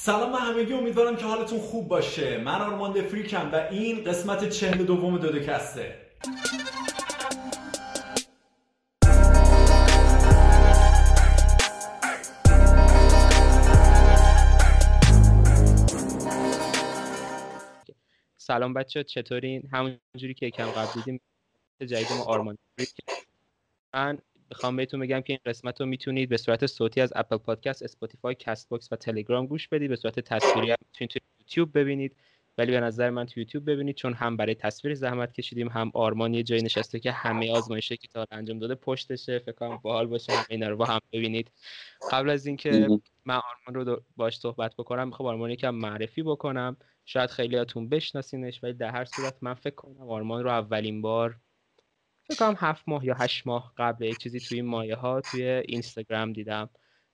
سلام به همگی امیدوارم که حالتون خوب باشه. من آرمان فریکم و این قسمت چهل دوم دودکسته. سلام بچه چطورین؟ همونجوری که یکم قبل دیدیم جدید ما آرمان من می‌خوام بهتون بگم که این قسمت رو می‌تونید به صورت صوتی از اپل پادکست اسپاتیفای کست باکس و تلگرام گوش بدید. به صورت تصویری هم می‌تونید تو یوتیوب ببینید. ولی به نظر من تو یوتیوب ببینید چون هم برای تصویر زحمت کشیدیم هم آرمان یه جایی نشسته که همه آزمایشه که تا انجام داده پشتشه. فکر کنم باحال باشه همه اینا رو با هم ببینید. قبل از اینکه من آرمان رو باش صحبت بکنم می‌خوام آرمان یکم معرفی بکنم. شاید خیلیاتون بشناسینش ولی در هر صورت من فکر کنم آرمان رو اولین بار کنم هفت ماه یا هشت ماه قبل چیزی توی این مایه ها توی اینستاگرام دیدم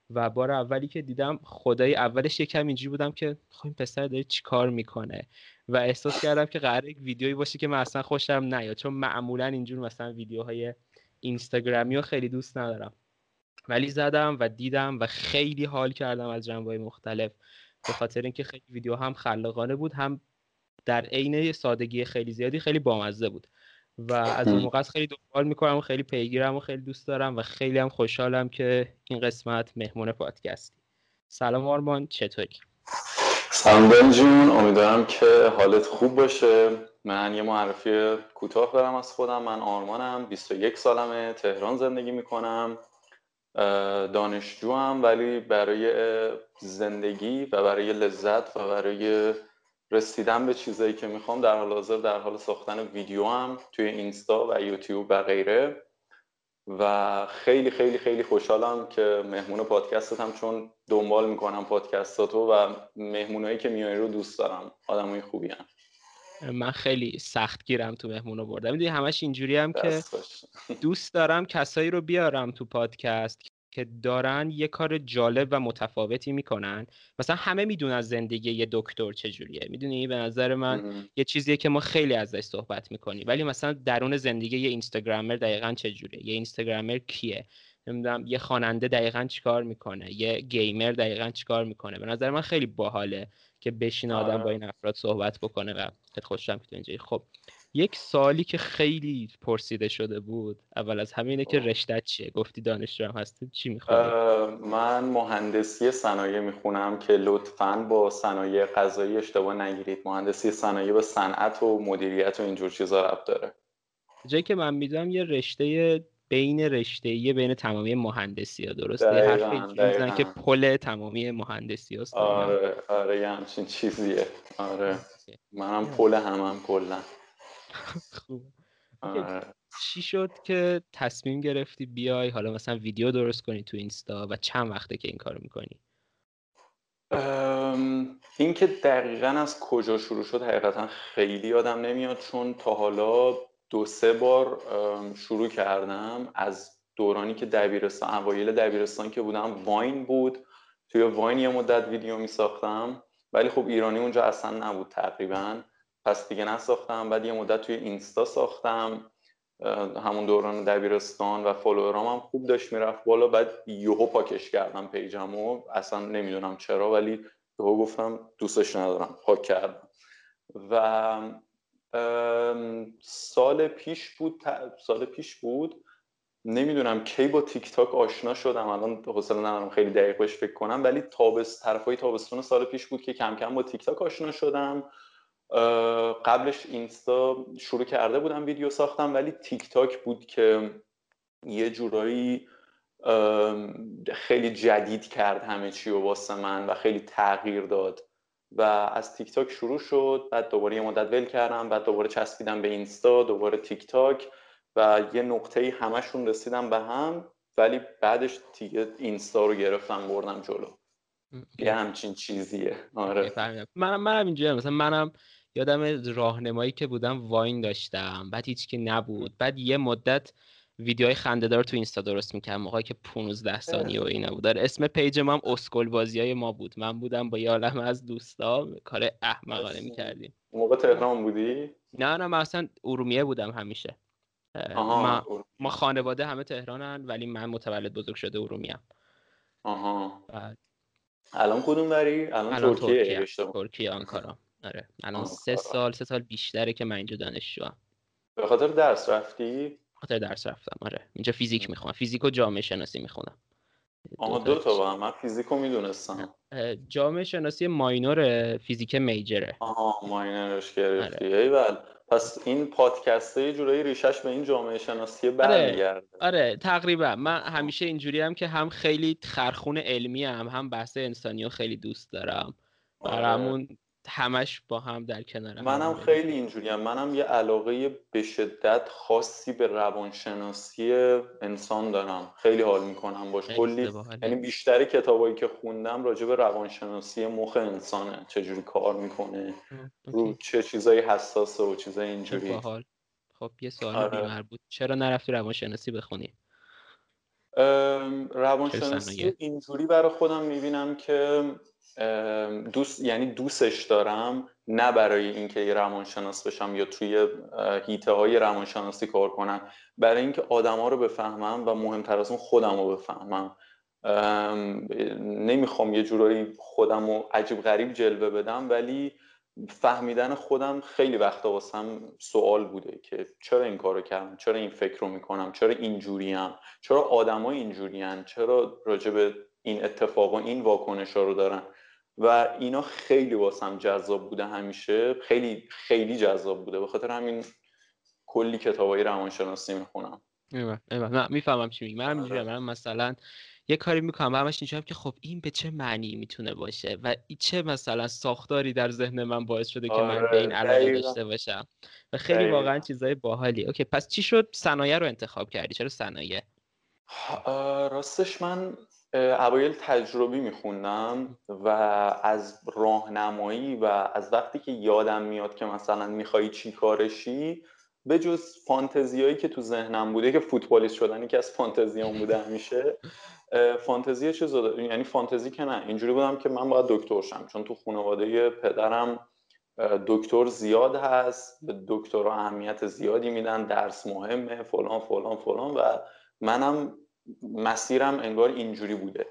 و بار اولی که دیدم خدای اولش یکم اینجوری بودم که خب این پسر داره چی کار می‌کنه و احساس کردم که قرار یک ویدیویی باشه که من اصلا خوشم نیاد چون معمولا اینجور مثلا ویدیوهای اینستاگرامی رو خیلی دوست ندارم. ولی زدم و دیدم و خیلی حال کردم از جنبه مختلف. به خاطر اینکه خیلی ویدیو هم خلاقانه بود هم در عین سادگی خیلی زیادی خیلی بامزه بود. و از اون موقع خیلی دنبال می‌کنم و خیلی پیگیرم و خیلی دوست دارم و خیلی هم خوشحالم که این قسمت مهمون پادکستی. سلام آرمان چطوری؟ سلام بنجون امیدوارم که حالت خوب باشه. من یه معرفی کوتاه دارم از خودم. من آرمانم 21 سالمه تهران زندگی می‌کنم. دانشجوم ولی برای زندگی و برای لذت و برای رسیدن به چیزایی که می‌خوام در حال حاضر در حال ساختن ویدیو هم توی اینستا و یوتیوب و غیره. و خیلی خیلی خیلی خوشحالم که مهمون پادکستت هم چون دنبال می‌کنم پادکستاتو و مهمونایی که میای رو دوست دارم. آدمای خوبی هم. من خیلی سخت گیرم تو مهمونو بردم می‌دونی همش اینجوری هم که دوست دارم کسایی رو بیارم تو پادکست. که دارن یه کار جالب و متفاوتی می‌کنن. مثلا همه می‌دونن زندگی یه دکتر چجوریه. می‌دونی؟ به نظر من یه چیزیه که ما خیلی ازش صحبت می‌کنیم. ولی مثلا درون زندگی یه اینستاگرامر دقیقا چجوریه؟ یه اینستاگرامر کیه؟ نمی‌دونم یه خواننده دقیقا چیکار می‌کنه؟ یه گیمر دقیقا چیکار می‌کنه؟ به نظر من خیلی باحاله که بشین آدم با آره. این افراد صحبت بکنه و خیلی خوشم که خب یک سالی که خیلی پرسیده شده بود. اول از همه اینه که خب. رشته چیه؟ گفتی دانشجو هم هستی چی می‌خونی من مهندسی صنایع می‌خونم که لطفا با صنایع غذایی اشتباه نگیرید. مهندسی صنایع به صنعت و مدیریت و اینجور چیزا ربط داره. جایی که من می‌دونم یه رشته بین رشته یه بین تمامی مهندسی ها درسته حرف که پل تمامی مهندسی هست آره آره یه همچین چیزیه. آره. منم پل همم کلا. خوب. چی شد که تصمیم گرفتی بیای؟ حالا مثلا ویدیو درست کنی تو اینستا و چند وقته که این کارو می‌کنی؟ این که دقیقا از کجا شروع شد حقیقتا خیلی یادم نمیاد چون تا حالا دو سه بار شروع کردم. از دورانی که دبیرستان اوایل دبیرستان که بودم واین بود. توی واین یه مدت ویدیو می ساختم ولی خب ایرانی اونجا اصلا نبود تقریبا. پس دیگه نساختم. بعد یه مدت توی اینستا ساختم. همون دوران دبیرستان و فالوورام هم خوب داشت می‌رفت بالا. بعد یهو پاکش کردم پیجمو. اصلا نمی‌دونم چرا ولی یهو گفتم دوستش ندارم. پاک کردم. و سال پیش بود سال پیش بود. نمی‌دونم کی با تیک تاک آشنا شدم. الان حوصله ندارم خیلی دقیق فکر کنم. ولی تابست طرفای تابستون سال پیش بود که کم کم با تیک تاک آشنا شدم. قبلش اینستا شروع کرده بودم ویدیو ساختم ولی تیک تاک بود که یه جورایی خیلی جدید کرد همه چی و واسه من و خیلی تغییر داد و از تیک تاک شروع شد. بعد دوباره یه مدت ول کردم بعد دوباره چسبیدم به اینستا دوباره تیک تاک و یه نقطه همشون رسیدم به هم ولی بعدش دیگه اینستا رو گرفتم بردم جلو. یه همچین چیزیه. آره. منم منم اینجوری مثلا منم یادم راهنمایی که بودم واین داشتم بعد هیچ که نبود. بعد یه مدت ویدیوهای خندهدار تو اینستا درست می‌کردم موقعی که 15 ثانیه و اینا بود. در اسم page ما هم اسکل بازی های ما بود. من بودم با یه عالم از دوستا کار احمقانه می‌کردیم. موقع تهران بودی؟ نه نه من اصلا ارومیه بودم همیشه. ما, ما خانواده همه تهرانن ولی من متولد بزرگ شده ارومیه آها. الان کدوم بری؟ الان, الان ترکیه ترکیه آنکارا. آره. الان سه. سال سه سال بیشتره که من اینجا دانشجوام. به خاطر درس رفتی؟ خاطر درس رفتم آره. اینجا فیزیک می‌خونم. فیزیک و جامعه شناسی می‌خونم. آها دو تا با هم. من فیزیکو می‌دونستم. جامعه شناسی ماینور فیزیک میجره. آها ماینرش گرفتی. آره. پس این پادکسته یه جورایی ریشش به این جامعه شناسی برمیگرده آره تقریبا من همیشه اینجوری هم که هم خیلی خرخون علمی هم هم بحث انسانی رو خیلی دوست دارم آره. برامون همش با هم در کنار هم منم. خیلی اینجوریم منم یه علاقه به شدت خاصی به روانشناسی انسان دارم خیلی حال می‌کنم باش کلی. یعنی بیشتر کتابایی که خوندم راجع به روانشناسی مخ انسانه چجوری کار می‌کنه رو. چه چیزایی حساسه و چیزای اینجوری خب یه سوال آره. بی‌مربوط چرا نرفتی روانشناسی بخونی روانشناسی؟ اینجوری برای خودم می‌بینم که دوست یعنی دوستش دارم نه برای اینکه روانشناس بشم یا توی هیته های روانشناسی کار کنم. برای اینکه آدما رو بفهمم و مهمتر از اون خودم رو بفهمم. ام، نمی‌خوام یه جورایی خودم رو عجیب غریب جلوه بدم ولی فهمیدن خودم خیلی وقتا واسم سوال بوده که چرا این کارو کردم؟ چرا این فکر رو می‌کنم؟ چرا اینجوریم؟ چرا آدما اینجورین؟ چرا راجع به این اتفاقا این واکنش ها رو دارن؟ و اینا خیلی واسم جذاب بوده همیشه. خیلی خیلی جذاب بوده. به خاطر همین کلی کتابای روانشناسی می‌خونم. ایوه ایوه. نه می‌فهمم چی میگی. اینجوری آره. من مثلا یه کاری می‌کنم و همش اینجوریم که خب این به چه معنی می‌تونه باشه و چه مثلا ساختاری در ذهن من باعث شده که من آره، به این علاقه. داشته باشم. و خیلی دقیقاً. واقعا چیزای باحالی. اوکی پس چی شد؟ صنایع رو انتخاب کردی. چرا صنایع؟ راستش من اوایل تجربی میخوندم و از راهنمایی و از وقتی که یادم میاد که مثلا می‌خوای چی کارشی به جز فانتزیایی که تو ذهنم بوده که فوتبالیست شدن یکی از فانتزیام بوده همیشه فانتزی چیز یعنی فانتزی که نه. اینجوری بودم که من باید دکتر شم. چون تو خانواده پدرم دکتر زیاد هست به دکترها اهمیت زیادی میدن درس مهمه فلان فلان فلان و منم مسیرم انگار اینجوری بوده.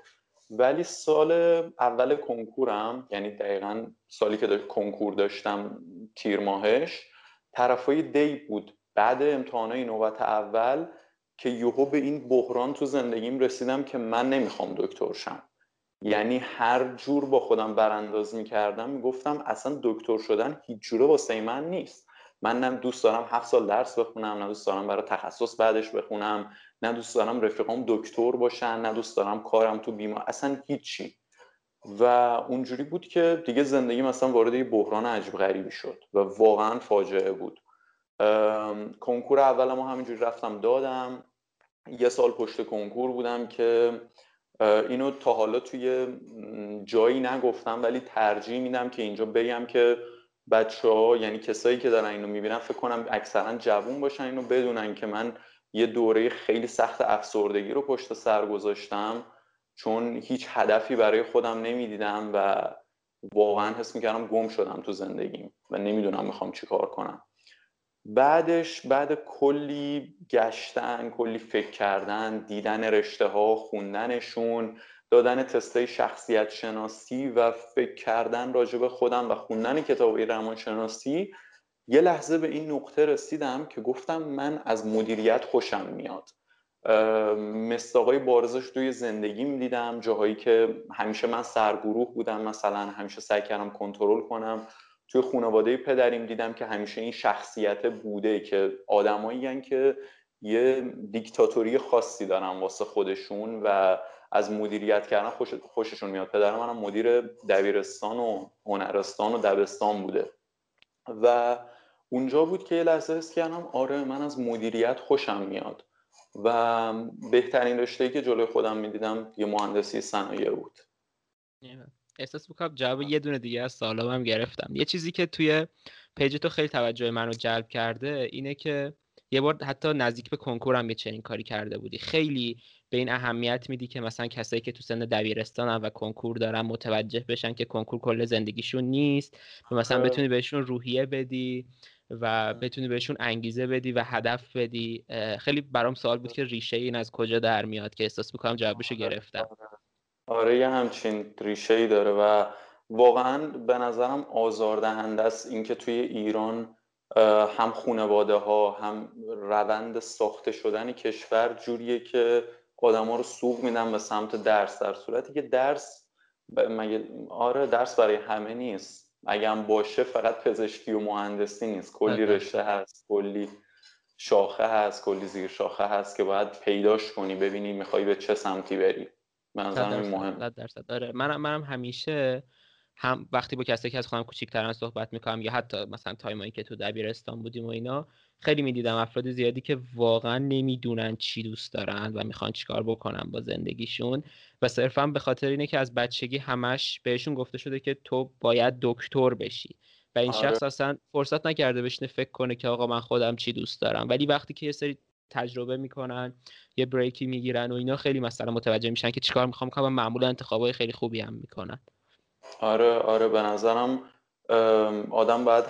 ولی سال اول کنکورم یعنی دقیقا سالی که داشت کنکور داشتم تیر ماهش طرفای دی بود. بعد امتحانای نوبت اول که یهو به این بحران تو زندگیم رسیدم که من نمی‌خوام دکتر شم. یعنی هر جور با خودم برانداز می‌کردم می‌گفتم اصلا دکتر شدن هیچ جوره واسه من نیست. من نه دوست دارم هفت سال درس بخونم نه دوست دارم برای تخصص بعدش بخونم نه دوست دارم رفیقام دکتر باشن نه دوست دارم کارم تو بیمار اصلا هیچی. و اونجوری بود که دیگه زندگی مثلا وارد یه بحران عجیب غریبی شد و واقعا فاجعه بود. کنکور اولم همینجوری رفتم دادم. یه سال پشت کنکور بودم که اینو تا حالا توی جایی نگفتم ولی ترجیح میدم که اینجا بگم که بچه ها یعنی کسایی که دارن اینو می‌بینن فکر کنم اکثرا جوون باشن اینو بدونن که من یه دوره خیلی سخت افسردگی رو پشت سر گذاشتم چون هیچ هدفی برای خودم نمی‌دیدم و واقعا حس می‌کردم گم شدم تو زندگیم و نمی‌دونم می‌خوام چی کار کنم. بعدش بعد کلی گشتن کلی فکر کردن دیدن رشته ها خوندنشون دادن تستای شخصیت شناسی و فکر کردن به خودم و خوندن کتابای روانشناسی یه لحظه به این نقطه رسیدم که گفتم من از مدیریت خوشم میاد. مستاقای بارزش توی زندگیم دیدم جاهایی که همیشه من سرگروه بودم مثلا همیشه سعی کردم کنترل کنم. توی خانواده پدریم دیدم که همیشه این شخصیت بوده که آدمایی که یه دیکتاتوری خاصی دارن واسه خودشون و از مدیریت کردن خوش خوششون میاد. پدر منم مدیر دبیرستان و هنرستان و دبستان بوده. و اونجا بود که یه لحظه حس کردم آره من از مدیریت خوشم میاد. و بهترین رشته‌ای که جلوی خودم می‌دیدم یه مهندسی صنایع بود. احساس می‌کنم جواب یه دونه دیگه از سوالام هم گرفتم. یه چیزی که توی پیج تو خیلی توجه منو جلب کرده اینه که یه بار حتی نزدیک به کنکور هم یه چنین کاری کرده بودی. خیلی به این اهمیت میدی که مثلا کسایی که تو سن دبیرستانن و کنکور دارن متوجه بشن که کنکور کل زندگیشون نیست و مثلا آره. بتونی بهشون روحیه بدی و بتونی بهشون انگیزه بدی و هدف بدی. خیلی برام سوال بود که ریشه این از کجا در میاد که احساس می‌کنم جوابشو گرفتم. آره یه همچین ریشه ای داره و واقعا به نظرم آزاردهنده است اینکه توی ایران هم خانواده ها هم روند ساخته شدن کشور جوریه که آدما رو سوق میدن به سمت درس در صورتی که درس مگه آره درس برای همه نیست. اگه هم باشه فقط پزشکی و مهندسی نیست. کلی. رشته هست کلی شاخه هست کلی زیر شاخه هست که باید پیداش کنی ببینی می‌خوای به چه سمتی بری. منظرم مهم. درصد. آره منم منم همیشه هم وقتی با کسی که از خودم کوچیک‌ترن صحبت می‌کنم یا حتی مثلا تایمایی که تو دبیرستان بودیم و اینا خیلی می‌دیدم افراد زیادی که واقعا نمی‌دونن چی دوست دارن و می‌خوان چیکار بکنن با زندگیشون. و صرفا به خاطر اینه که از بچگی همش بهشون گفته شده که تو باید دکتر بشی. و این شخص آره. اصلا فرصت نکرده بشینه فکر کنه که آقا من خودم چی دوست دارم. ولی وقتی که یه سری تجربه می‌کنن یه بریکی می‌گیرن و اینا خیلی مثلا متوجه میشن که چیکار می‌خوام کنم و معمولا انتخابای خیلی خوبی هم می‌کنن. آره آره به نظرم آدم باید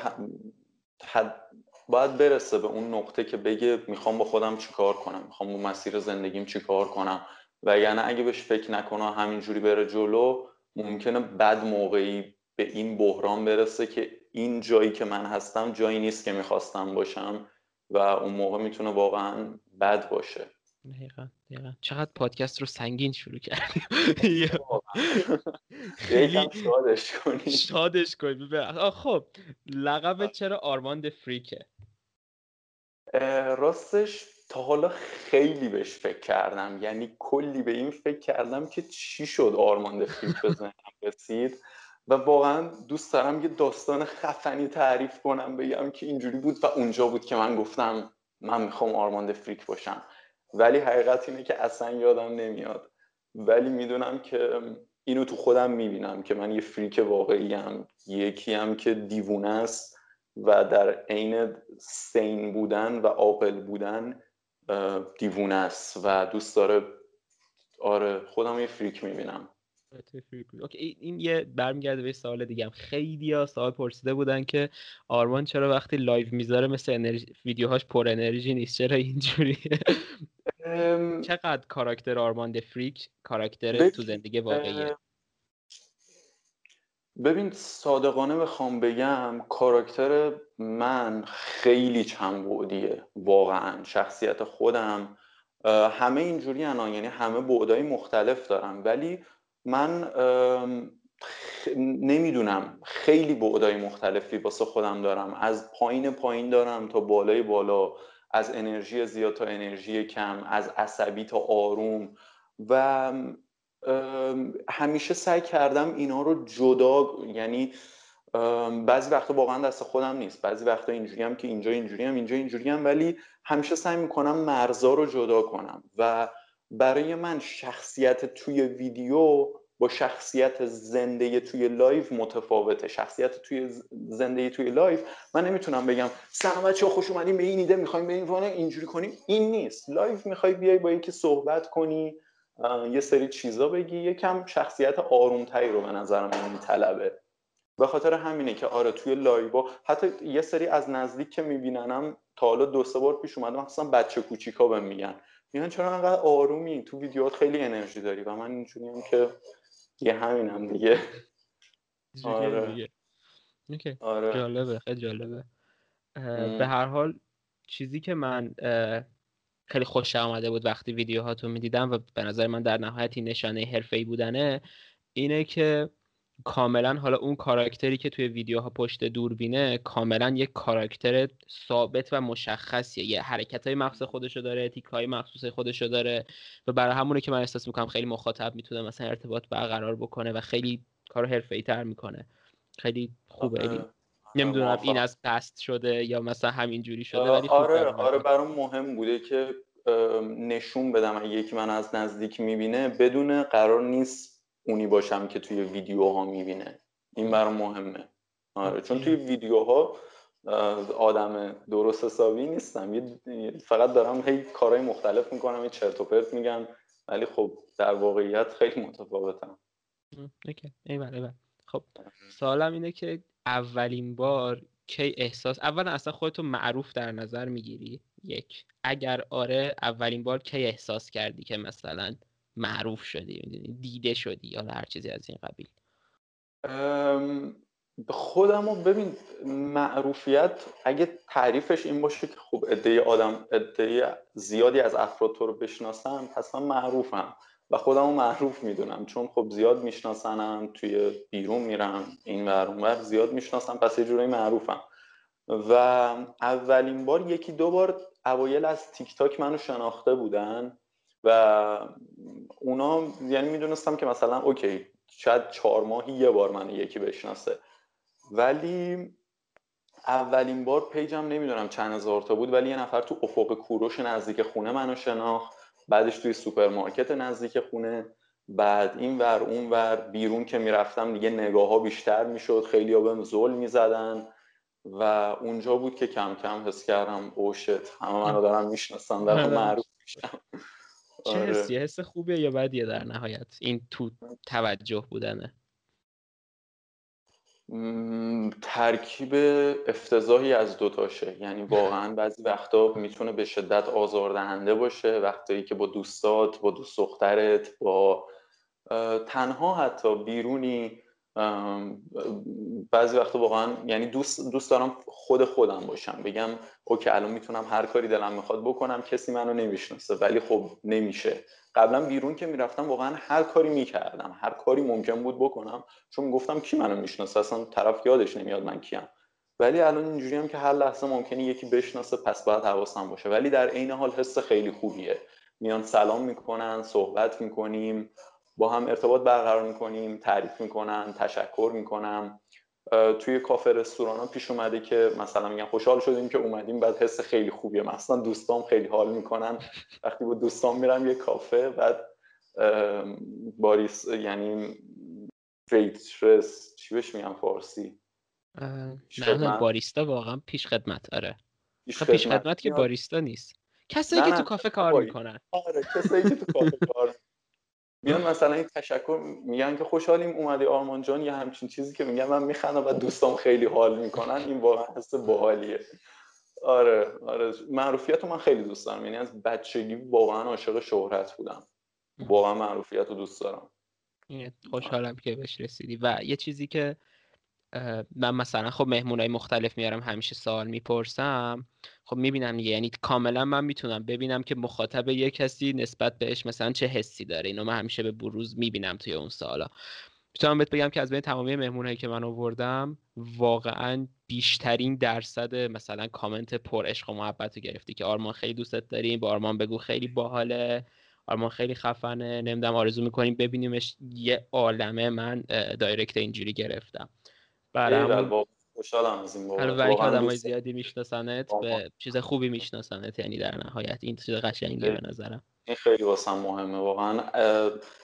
باید برسه به اون نقطه که بگه می‌خوام با خودم چیکار کنم می‌خوام با مسیر زندگیم چیکار کنم. و یعنی اگه بهش فکر نکنه همینجوری بره جلو ممکنه بد موقعی به این بحران برسه که این جایی که من هستم جایی نیست که می‌خواستم باشم و اون موقع می‌تونه واقعا بد باشه. دقیقا دقیقا. چقدر پادکست رو سنگین شروع کردیم. خیلی شادش کنیم. شادش کنیم. خب. لقب چرا آرماند فریکه؟ راستش تا حالا خیلی بهش فکر کردم. یعنی کلی به این فکر کردم که چی شد آرماند فریک به رسید. و واقعا دوست دارم یه داستان خفنی تعریف کنم بگم که اینجوری بود و اونجا بود که من گفتم من می‌خوام آرماند فریک باشم. ولی حقیقت اینه که اصلا یادم نمیاد. ولی می‌دونم که اینو تو خودم می‌بینم که من یه فریک واقعی هم یکی هم که دیوونه است و در عین sane بودن و عاقل بودن دیوونه است و دوست داره آره خودم یه freak می‌بینم. okay این یه برمیگرده به سوال دیگه هم. خیلی ها سوال پرسیده بودن که آرمان چرا وقتی live می‌ذاره مثل انرژی ویدیوهاش پر انرژی نیست؟ چرا اینجوریه؟ چقدر کاراکتر آرمان فریک کاراکتر تو زندگی واقعیه؟ ببین صادقانه بخوام بگم کاراکتر من خیلی چند بعدیه. واقعا شخصیت خودم همه اینجوری انا یعنی همه بعدای مختلف دارم ولی من نمی‌دونم. خیلی بعدای مختلفی واسه خودم دارم. از پایین پایین دارم تا بالای بالا. از انرژی زیاد تا انرژی کم. از عصبی تا آروم. و همیشه سعی کردم اینا رو جدا یعنی بعضی وقتا واقعا دست خودم نیست. بعضی وقتا اینجوری هم که اینجا اینجوری هم اینجا اینجوری هم. ولی همیشه سعی می‌کنم مرزا رو جدا کنم. و برای من شخصیت توی ویدیو با شخصیت زنده توی live متفاوته. شخصیت توی زنده توی live من نمی‌تونم بگم سلام بچه‌ها خوش اومدیم به این ایده می‌خوایم به این اینجوری کنیم این نیست. live می‌خوای بیای با یکی صحبت کنی یه سری چیزا بگی. یکم شخصیت آرومتری رو به نظر من میطلبه. به خاطر همینه که آره توی live حتی یه سری از نزدیک که میبیننم تا حالا دو سه بار پیش اومده مثلا بچه کوچیکا بهم میگن. میگن چرا انقدر آرومی؟ تو ویدیوات خیلی انرژی داری و من اینجوری هم که یه همینم دیگه. آره. آره. جالبه خیلی جالبه. به هر حال چیزی که من خیلی خوش آمده بود وقتی ویدیوهاتو می‌دیدم و به نظر من در نهایت این نشانه حرفه‌ای بودنه اینه که کاملا حالا اون کاراکتری که توی ویدیوها پشت دوربینه کاملا یک کاراکتر ثابت و مشخصیه. یه حرکت های مخصوص خودشو داره تیک های مخصوص خودشو داره و برای همونه که من احساس می‌کنم خیلی مخاطب می‌تونه مثلا ارتباط برقرار بکنه و خیلی کار حرفه‌ای تر می‌کنه. خیلی خوبه. آره. نمی‌دونم این از پست شده یا مثلا همینجوری شده ولی آره آره برام مهم بوده که نشون بدم. اگه یکی من از نزدیک می‌بینه بدون قرار نیست اونی باشم که توی ویدیوها می‌بینه. این برام مهمه. آره چون توی ویدیوها آدم درست حسابی نیستم. فقط دارم هی کارهای مختلف می‌کنم یه چرت و پرت میگم ولی خب در واقعیت خیلی متفاوتم. اوکی. خب سوالم اینه که اولین بار کی احساس اولا اصلا خودتو معروف در نظر می‌گیری؟ یک. اگر آره اولین بار کی احساس کردی که مثلا معروف شدی می‌دونی؟ دیده شدی یا هر چیزی از این قبیل؟ خودم رو ببین معروفیت اگه تعریفش این باشه که خب عده آدم عده زیادی از افراد تو رو بشناسن پس من معروفم و خودم رو معروف می‌دونم. چون خب زیاد میشناسنم توی بیرون میرم این ور اون زیاد می‌شناسم پس یه جورایی معروفم. و اولین بار یکی دو بار اوایل از تیک تاک منو شناخته بودن. و اونا یعنی می‌دونستم که مثلا okay شاید چهار ماهی یه بار من یکی بشناسه ولی اولین بار page م نمی‌دونم چند هزار تا بود ولی یه نفر تو افق کوروش نزدیک خونه منو شناخت بعدش توی سوپرمارکت نزدیک خونه بعد این ور اون ور بیرون که می‌رفتم دیگه نگاه ها بیشتر می‌شد خیلی ها بهم زل می‌زدن و اونجا بود که کم کم حس کردم اوشت همه منو دارم می‌شناسن دارم. معروف میشم چه آره. حسی حس خوبه یا بدیه در نهایت؟ این تو توجه بودنه. ترکیب افتضاحی از دوتاشه یعنی واقعا بعضی وقتا می‌تونه به شدت آزاردهنده باشه. وقتایی که با دوستات با دوست دخترت با تنها حتی بیرونی بعضی وقتا واقعا یعنی دوست دوست دارم خود خودم باشم. بگم اوکی الان می‌تونم هر کاری دلم می‌خواد بکنم کسی منو نمی‌شناسه ولی خب نمیشه. قبلا بیرون که می‌رفتم واقعا هر کاری می‌کردم هر کاری ممکن بود بکنم چون گفتم کی منو می‌شناسه؟ اصلا طرف یادش نمیاد من کیم. ولی الان اینجوری هم که هر لحظه ممکنه یکی بشناسه پس باید حواسم باشه. ولی در عین حال حس خیلی خوبیه. میان سلام می‌کنن صحبت می‌کنیم. با هم ارتباط برقرار می‌کنیم تعریف می‌کنن تشکر می‌کنم. توی کافه رستوران ها پیش اومده که مثلا میگن خوشحال شدیم که اومدیم بعد حس خیلی خوبیه. مثلا دوستام خیلی حال می‌کنن. وقتی با دوستام میرم یه کافه بعد باریس یعنی ویترس چی بهش میگم فارسی؟ نه باریستا واقعا پیش خدمت آره. پیش خب، خدمت, پیش خدمت که باریستا نیست. کسایی که تو کافه کار می‌کنن. آره کسایی که تو کافه کار میان مثلا این تشکر میگن که خوشحالیم اومدی آرمان جان یا همچین چیزی که میگن من میخندم و دوستام خیلی حال می‌کنن. این واقعا حس باحالیه. آره آره. معروفیت رو من خیلی دوست دارم. یعنی از بچگی واقعا عاشق شهرت بودم. واقعا معروفیت رو دوست دارم. خوشحالم که بهش رسیدی. و یه چیزی که من مثلا خب های مختلف میارم همیشه سوال می‌پرسم. خب می‌بینم یعنی کاملا من می‌تونم ببینم که مخاطب یه کسی نسبت بهش مثلا چه حسی داره. اینو من همیشه به بروز می‌بینم توی اون سوالا. می‌تونم بهت بگم که از بین تمامی مهمونایی که من آوردم واقعا بیشترین درصد مثلا کامنت پر عشق و محبت رو گرفتی که آرمان خیلی دوستت داریم با آرمان بگو خیلی باحاله آرمان خیلی خفنه نمی‌دونم آرزو می‌کنیم ببینیمش یه عالمه. من دایرکت اینجوری گرفتم. برام خوشحالم از این بابت برای که آدمای زیادی میشناسنت به چیز خوبی میشناسنت یعنی در نهایت این چیز قشنگیه به نظرم. این خیلی واسم مهمه واقعا.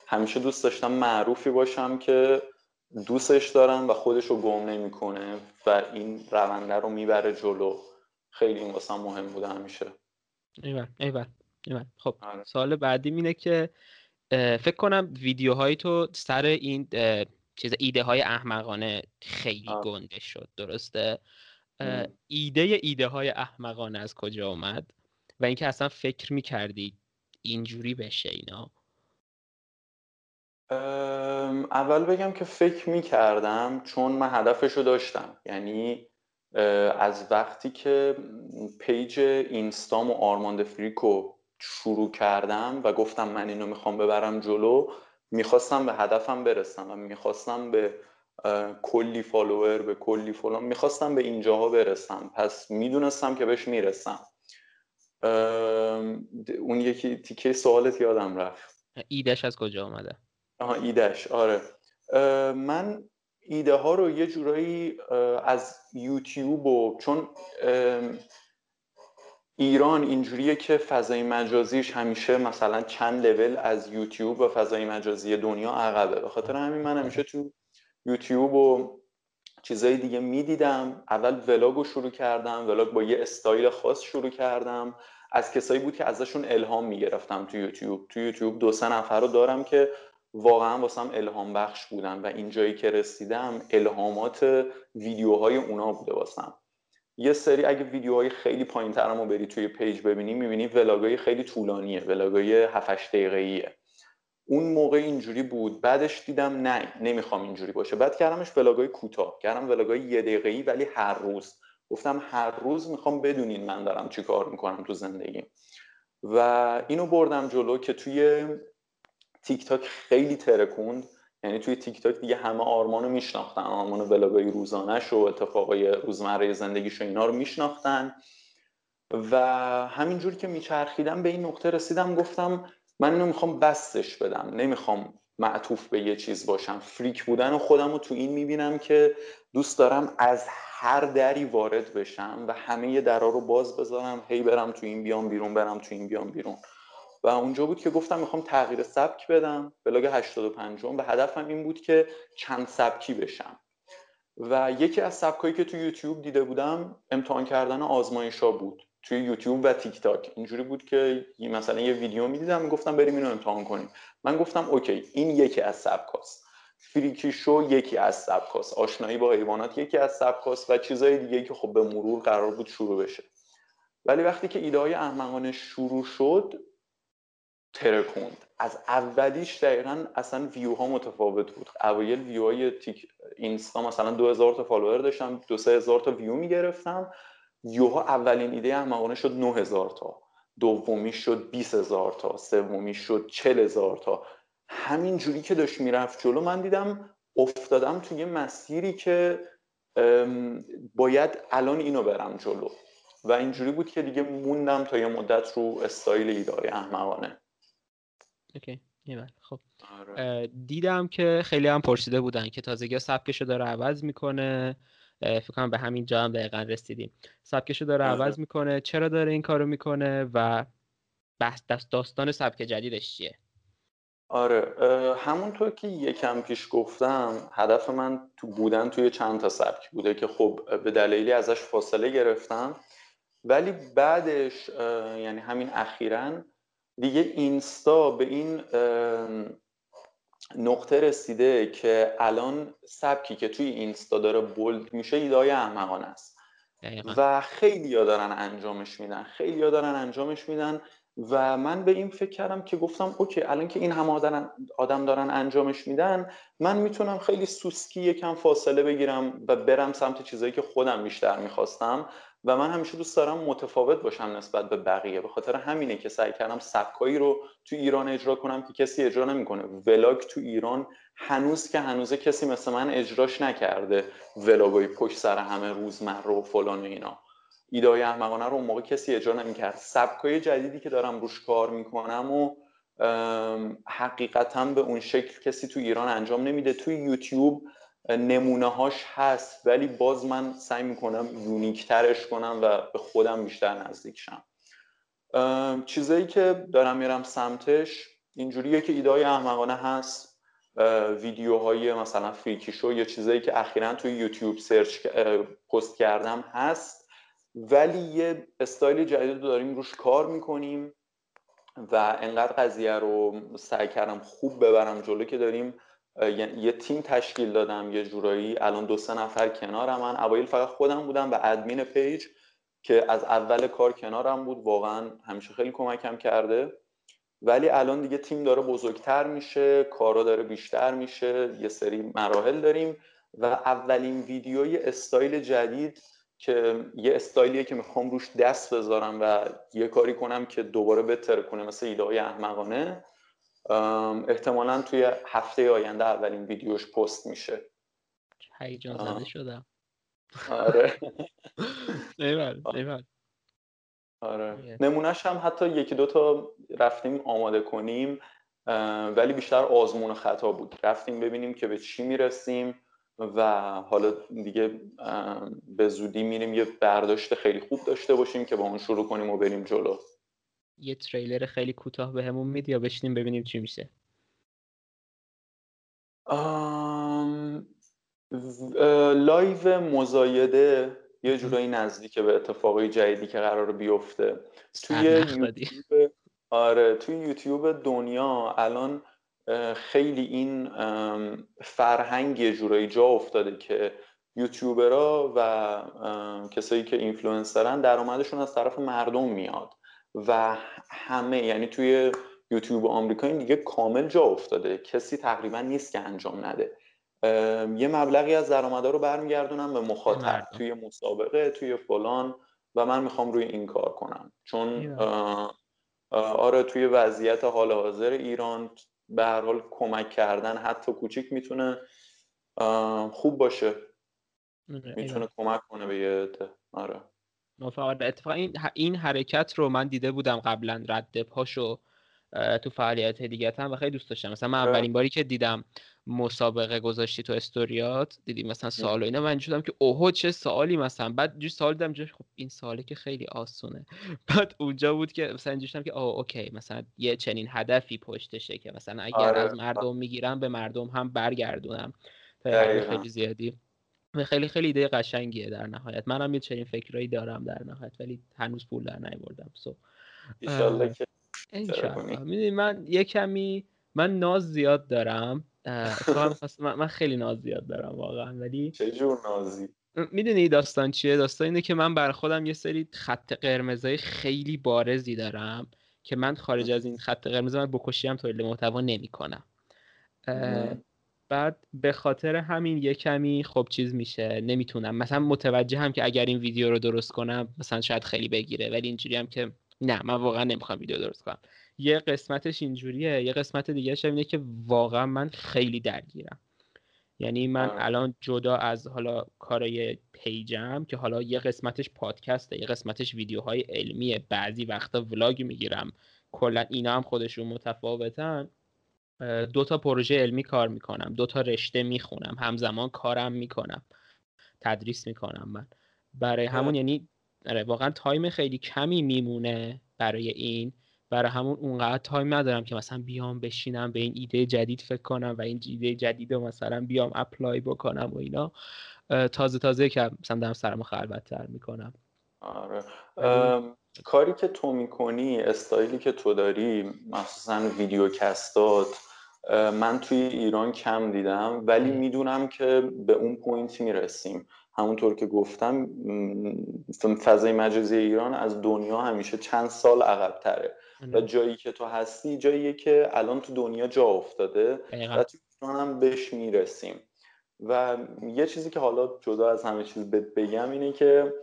همیشه دوست داشتم معروفی باشم که دوستش دارم و خودش رو گم نمی‌کنه و این رونده رو می‌بره جلو. خیلی این واسم مهم بوده همیشه. ایول ایول ایول. خب آره. سال بعدی اینه که فکر کنم ویدیوهای تو سر این چیز ایده های احمقانه خیلی گنده شد درسته؟ ایده ایده های احمقانه از کجا اومد؟ و اینکه اصلا فکر می‌کردی اینجوری بشه اینا؟ اول بگم که فکر می‌کردم چون من هدفش رو داشتم. یعنی از وقتی که پیج اینستام و آرماند فریکو شروع کردم و گفتم من اینو می‌خوام ببرم جلو می‌خواستم به هدفم برسم و می‌خواستم به کلی فالوور به کلی فلان می‌خواستم به اینجاها برسم. پس می‌دونستم که بهش می‌رسم. اون یکی تیکه سوالت یادم رفت. ایدهش از کجا آمده؟ آها ایدهش. آره. من ایده ها رو یه جورایی از یوتیوب و چون ایران اینجوریه که فضای مجازیش همیشه مثلا چند لول از یوتیوب و فضای مجازی دنیا عقبه. به خاطر همین من همیشه تو یوتیوب و چیزای دیگه می‌دیدم. اول vlog رو شروع کردم. vlog با یه استایل خاص شروع کردم. از کسایی بود که ازشون الهام می‌گرفتم تو یوتیوب. تو یوتیوب دو سه نفر رو دارم که واقعا واسم الهام بخش بودن و اینجایی که رسیدم الهامات ویدیوهای اونا بوده واسم. یه سری اگه ویدیوهای خیلی پایین ترمو بری توی page ببینی می‌بینی vlog ای خیلی طولانیه vlog ای 7 8 دقیقه‌ایه. اون موقع اینجوری بود. بعدش دیدم نه نمی‌خوام اینجوری باشه. بعد کردمش ولاگای کوتاه. کردم ولاگای یه دقیقه‌ای ولی هر روز. گفتم هر روز می‌خوام بدونین من دارم چی کار می‌کنم تو زندگیم و اینو بردم جلو که توی تیک تاک خیلی ترکوند. یعنی توی تیک تاک دیگه همه آرمانو میشناختن. آرمان ولاگای روزانش و اتفاقای روزمره زندگیش و اینا رو میشناختن. و همینجوری که میچرخیدم به این نقطه رسیدم گفتم من اینو می‌خوام بسطش بدم. نمی‌خوام معطوف به یه چیز باشم. freak بودن و خودم رو تو این می‌بینم که دوست دارم از هر دری وارد بشم و همه درا رو باز بذارم. هی برم تو این بیام بیرون برم تو این بیام بیرون. و اونجا بود که گفتم می‌خوام تغییر سبک بدم. vlog 85 و هدفم این بود که چند سبکی بشم. و یکی از سبکایی که تو یوتیوب دیده بودم امتحان کردن آزمایشا بود. توی یوتیوب و تیک تاک اینجوری بود که مثلا یه ویدیو می‌دیدم گفتم بریم اینو امتحان کنیم. من گفتم okay این یکی از سبکاست. freaky show یکی از سبکاست. آشنایی با حیوانات یکی از سبکاست و چیزای دیگه که خب به مرور قرار بود شروع بشه. ولی وقتی که ایده های احمقانه شروع شد ترکوند. از اولیش دقیقا اصلا ویو ها متفاوت بود. اوایل ویو های تیک اینستا مثلا 2000 تا follower داشتم دو سه هزار تا ویو می‌گرفتم. یوها اولین ایده احمقانه شد 9000 تا. دومی شد 20000 تا. سومی شد 40000 تا. همین جوری که داشت می‌رفت جلو من دیدم افتادم توی مسیری که باید الان اینو برم جلو. و اینجوری بود که دیگه موندم تا یه مدت رو استایل ایدای احمقانه. اوکی خب. آره. دیدم که خیلی هم پرسیده بودن که تازگی سبکشو داره عوض می‌کنه. فکر کنم به همین جا هم دقیقا رسیدیم. سبکشو داره آره. عوض می‌کنه. چرا داره این کارو می‌کنه و بحث داستان سبک جدیدش چیه؟ آره. همونطور که یکم پیش گفتم هدف من تو بودن توی چند تا سبک بوده که خب به دلیلی ازش فاصله گرفتم. ولی بعدش یعنی همین اخیرا دیگه اینستا به این نقطه رسیده که الان سبکی که توی اینستا داره بولد میشه ایدای احمقانه است. و خیلی ها دارن انجامش میدن خیلی ها دارن انجامش میدن و من به این فکر کردم که گفتم اوکی الان که این همه آدم دارن انجامش میدن من می‌تونم خیلی سوسکی یکم فاصله بگیرم و برم سمت چیزایی که خودم بیشتر می‌خواستم. و من همیشه دوست دارم متفاوت باشم نسبت به بقیه. به خاطر همینه که سعی کردم سبکایی رو تو ایران اجرا کنم که کسی اجرا نمی‌کنه. ولاگ تو ایران هنوز که هنوزه کسی مثل من اجراش نکرده. ولاگای پشت سر همه روزمره و فلان و اینا. ایدای احمقانه رو اون موقع کسی اجرا نمی‌کرد. سبکای جدیدی که دارم روش کار می‌کنم و حقیقتا به اون شکل کسی تو ایران انجام نمیده. توی یوتیوب نمونه هاش هست ولی باز من سعی می‌کنم یونیک ترش کنم و به خودم بیشتر نزدیک شم. چیزایی که دارم میرم سمتش اینجوریه که ایده های احمقانه هست. ویدیوهای مثلا فریکی شو یا چیزایی که اخیرا توی یوتیوب سرچ پست کردم هست ولی یه استایل جدید رو داریم روش کار می‌کنیم و انقدر قضیه رو سعی کردم خوب ببرم جلو که داریم یعنی یه تیم تشکیل دادم یه جورایی الان دو سه نفر کنارم. من اوایل فقط خودم بودم و ادمین پیج که از اول کار کنارم بود واقعا همیشه خیلی کمکم کرده. ولی الان دیگه تیم داره بزرگتر میشه کارا داره بیشتر میشه یه سری مراحل داریم و اولین ویدیوی استایل جدید که یه استایلیه که می‌خوام روش دست بذارم و یه کاری کنم که دوباره بهتر کنه مثل ایده های احمقانه. احتمالا توی هفته آینده اولین ویدیوش پست میشه. هیجان زده شدم. آره. ایول آره. نمونهش هم حتی یکی دو تا رفتیم آماده کنیم ولی بیشتر آزمون خطا بود. رفتیم ببینیم که به چی می‌رسیم و حالا دیگه به زودی میریم یه برداشت خیلی خوب داشته باشیم که با اون شروع کنیم و بریم جلو. یه تریلر خیلی کوتاه بهمون همون میدی یا بشینیم ببینیم چی میشه؟ لایو مزایده یه جورایی نزدیکه به اتفاقی جدیدی که قرار بیفته. توی یوتیوب آره توی یوتیوب دنیا الان خیلی این فرهنگ یه جورایی جا افتاده که یوتیوبرها و کسایی که اینفلوئنسرن درآمدشون از طرف مردم میاد. و همه یعنی توی یوتیوب آمریکا این دیگه کامل جا افتاده. کسی تقریبا نیست که انجام نده. یه مبلغی از درآمدا رو برمیگردونم به مخاطب توی مسابقه توی فلان و من می‌خوام روی این کار کنم. چون آره توی وضعیت حال حاضر ایران به هر حال کمک کردن حتی کوچیک می‌تونه خوب باشه. می‌تونه کمک کنه به یه آره. اتفاقا این این حرکت رو من دیده بودم قبلا رد پاشو تو فعالیت دیگه هم و خیلی دوست داشتم. مثلا من اولین باری که دیدم مسابقه گذاشتی تو استوریات دیدی مثلا سوال و اینا من شدم که اوه چه سوالی مثلا. بعد جو سوال دیدم خب این سوالی که خیلی آسونه. بعد اونجا بود که مثلا اینجوری که اوه اوکی. مثلا یه چنین هدفی پشتشه که مثلا اگر آره. از مردم می‌گیرم به مردم هم برگردونم. تا خیلی زیادی. خیلی خیلی ایده قشنگیه در نهایت. منم یه چنین فکرایی دارم در نهایت ولی هنوز پول در نیاوردم. سو که می‌دونی من یه کمی من ناز زیاد دارم. من خیلی ناز زیاد دارم واقعا ولی چه جور نازی؟ می‌دونی داستان چیه؟ داستان اینه که من بر خودم یه سری خط قرمزای خیلی بارزی دارم که من خارج از این خط قرمز من بکشی هم تولید محتوا نمی‌کنم. بعد به خاطر همین یه کمی خب چیز میشه نمی‌تونم. مثلا متوجه هم که اگر این ویدیو رو درست کنم مثلا شاید خیلی بگیره ولی اینجوری هم که نه من واقعا نمی‌خوام ویدیو درست کنم. یه قسمتش اینجوریه. یه قسمت دیگه اینه که واقعا من خیلی درگیرم. یعنی من الان جدا از حالا کارای پیجم که حالا یه قسمتش پادکسته یه قسمتش ویدیوهای علمیه. بعضی وقتا ولاگ می‌گیرم. کلا اینا هم خودشون متفاوتن. دو تا پروژه علمی کار می‌کنم دو تا رشته می‌خونم همزمان کارم می‌کنم تدریس می‌کنم من. برای همون یعنی آره، واقعا time خیلی کمی میمونه برای این. برای همون اونقدر time ندارم که مثلا بیام بشینم به این ایده جدید فکر کنم و این ایده جدید رو مثلا بیام apply بکنم و اینا. تازه تازه که مثلا دارم سرم تر می‌کنم. آره. کاری که تو می‌کنی استایلی که تو داری مخصوصا ویدیوکستات من توی ایران کم دیدم ولی می‌دونم که به اون point می‌رسیم. همونطور که گفتم فضای مجازی ایران از دنیا همیشه چند سال عقب تره و جایی که تو هستی جاییه که الان تو دنیا جا افتاده و تو ایران هم بهش می‌رسیم. و یه چیزی که حالا جدا از همه چیز بگم اینه که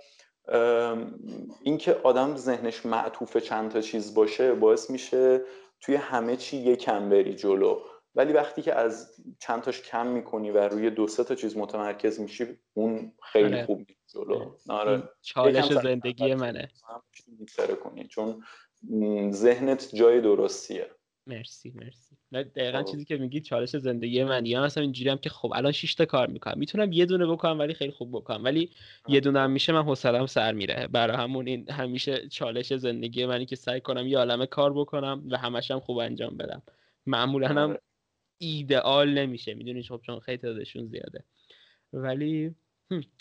اینکه آدم ذهنش معطوف چند تا چیز باشه باعث میشه توی همه چی یکم بری جلو. ولی وقتی که از چند تاش کم می‌کنی و روی دو سه تا چیز متمرکز میشی اون خیلی آره. خوب جلو. آره. چالش زندگی منه. کنی. چون ذهنت جای درستیه. مرسی مرسی. دقیقا خب. چیزی که میگی چالش زندگی من یا مثلا اینجوری هم که خب الان 6 تا کار می‌کنم. می‌تونم یه دونه بکنم ولی خیلی خوب بکنم. ولی یه دونه هم میشه من حوصله‌ام سر میره. برای همون این همیشه چالش زندگی منی که سعی کنم یه عالمه کار بکنم و همش هم خوب انجام بدم. معمولا هم آره. ایدئال نمیشه. می‌دونی؟ خب چون خیلی تعدادشون زیاده. ولی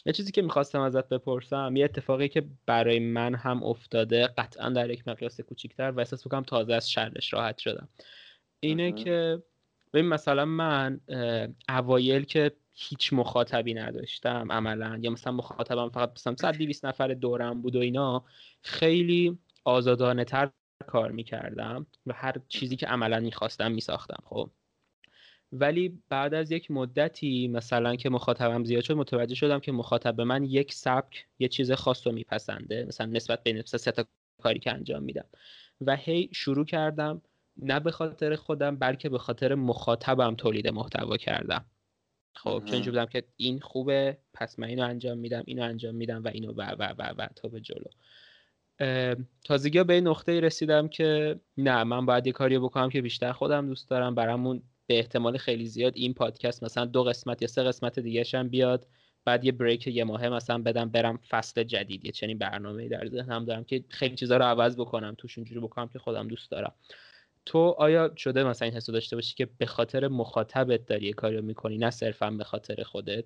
یه چیزی که می‌خواستم ازت بپرسم یه اتفاقی که برای من هم افتاده قطعا در یک مقیاس کوچیکتر و احساس بکنم تازه از شرش راحت شدم. اینه که ببین مثلا من اوایل که هیچ مخاطبی نداشتم عملا یا مثلا مخاطبم فقط مثلا 100 200 نفر دورم بود و اینا خیلی آزادانه تر کار می‌کردم و هر چیزی که عملا می‌خواستم میساختم خب. ولی بعد از یک مدتی مثلا که مخاطبم زیاد شد متوجه شدم که مخاطب من یک سبک یه چیز خاص رو میپسنده مثلا نسبت به نسبت سه تا کاری که انجام میدم. و هی شروع کردم نه به خاطر خودم بلکه به خاطر مخاطبم تولید محتوا کردم. خب چون بودم که این خوبه پس من اینو انجام میدم اینو انجام میدم و اینو و و و و تا به جلو. تازگی به این نقطه رسیدم که نه من باید یه کاری بکنم که بیشتر خودم دوست دارم برامون به احتمال خیلی زیاد این پادکست مثلا دو قسمت یا سه قسمت دیگه هم بیاد بعد یه بریک یه ماهه مثلا بدم برم فصل جدید یه چنین برنامه در ذهنم دارم که خیلی چیزا رو عوض بکنم توش اونجوری بکنم که خودم دوست دارم. تو آیا شده مثلا این حسو داشته باشی که به خاطر مخاطبت داری کاری می‌کنی نه صرفا به خاطر خودت؟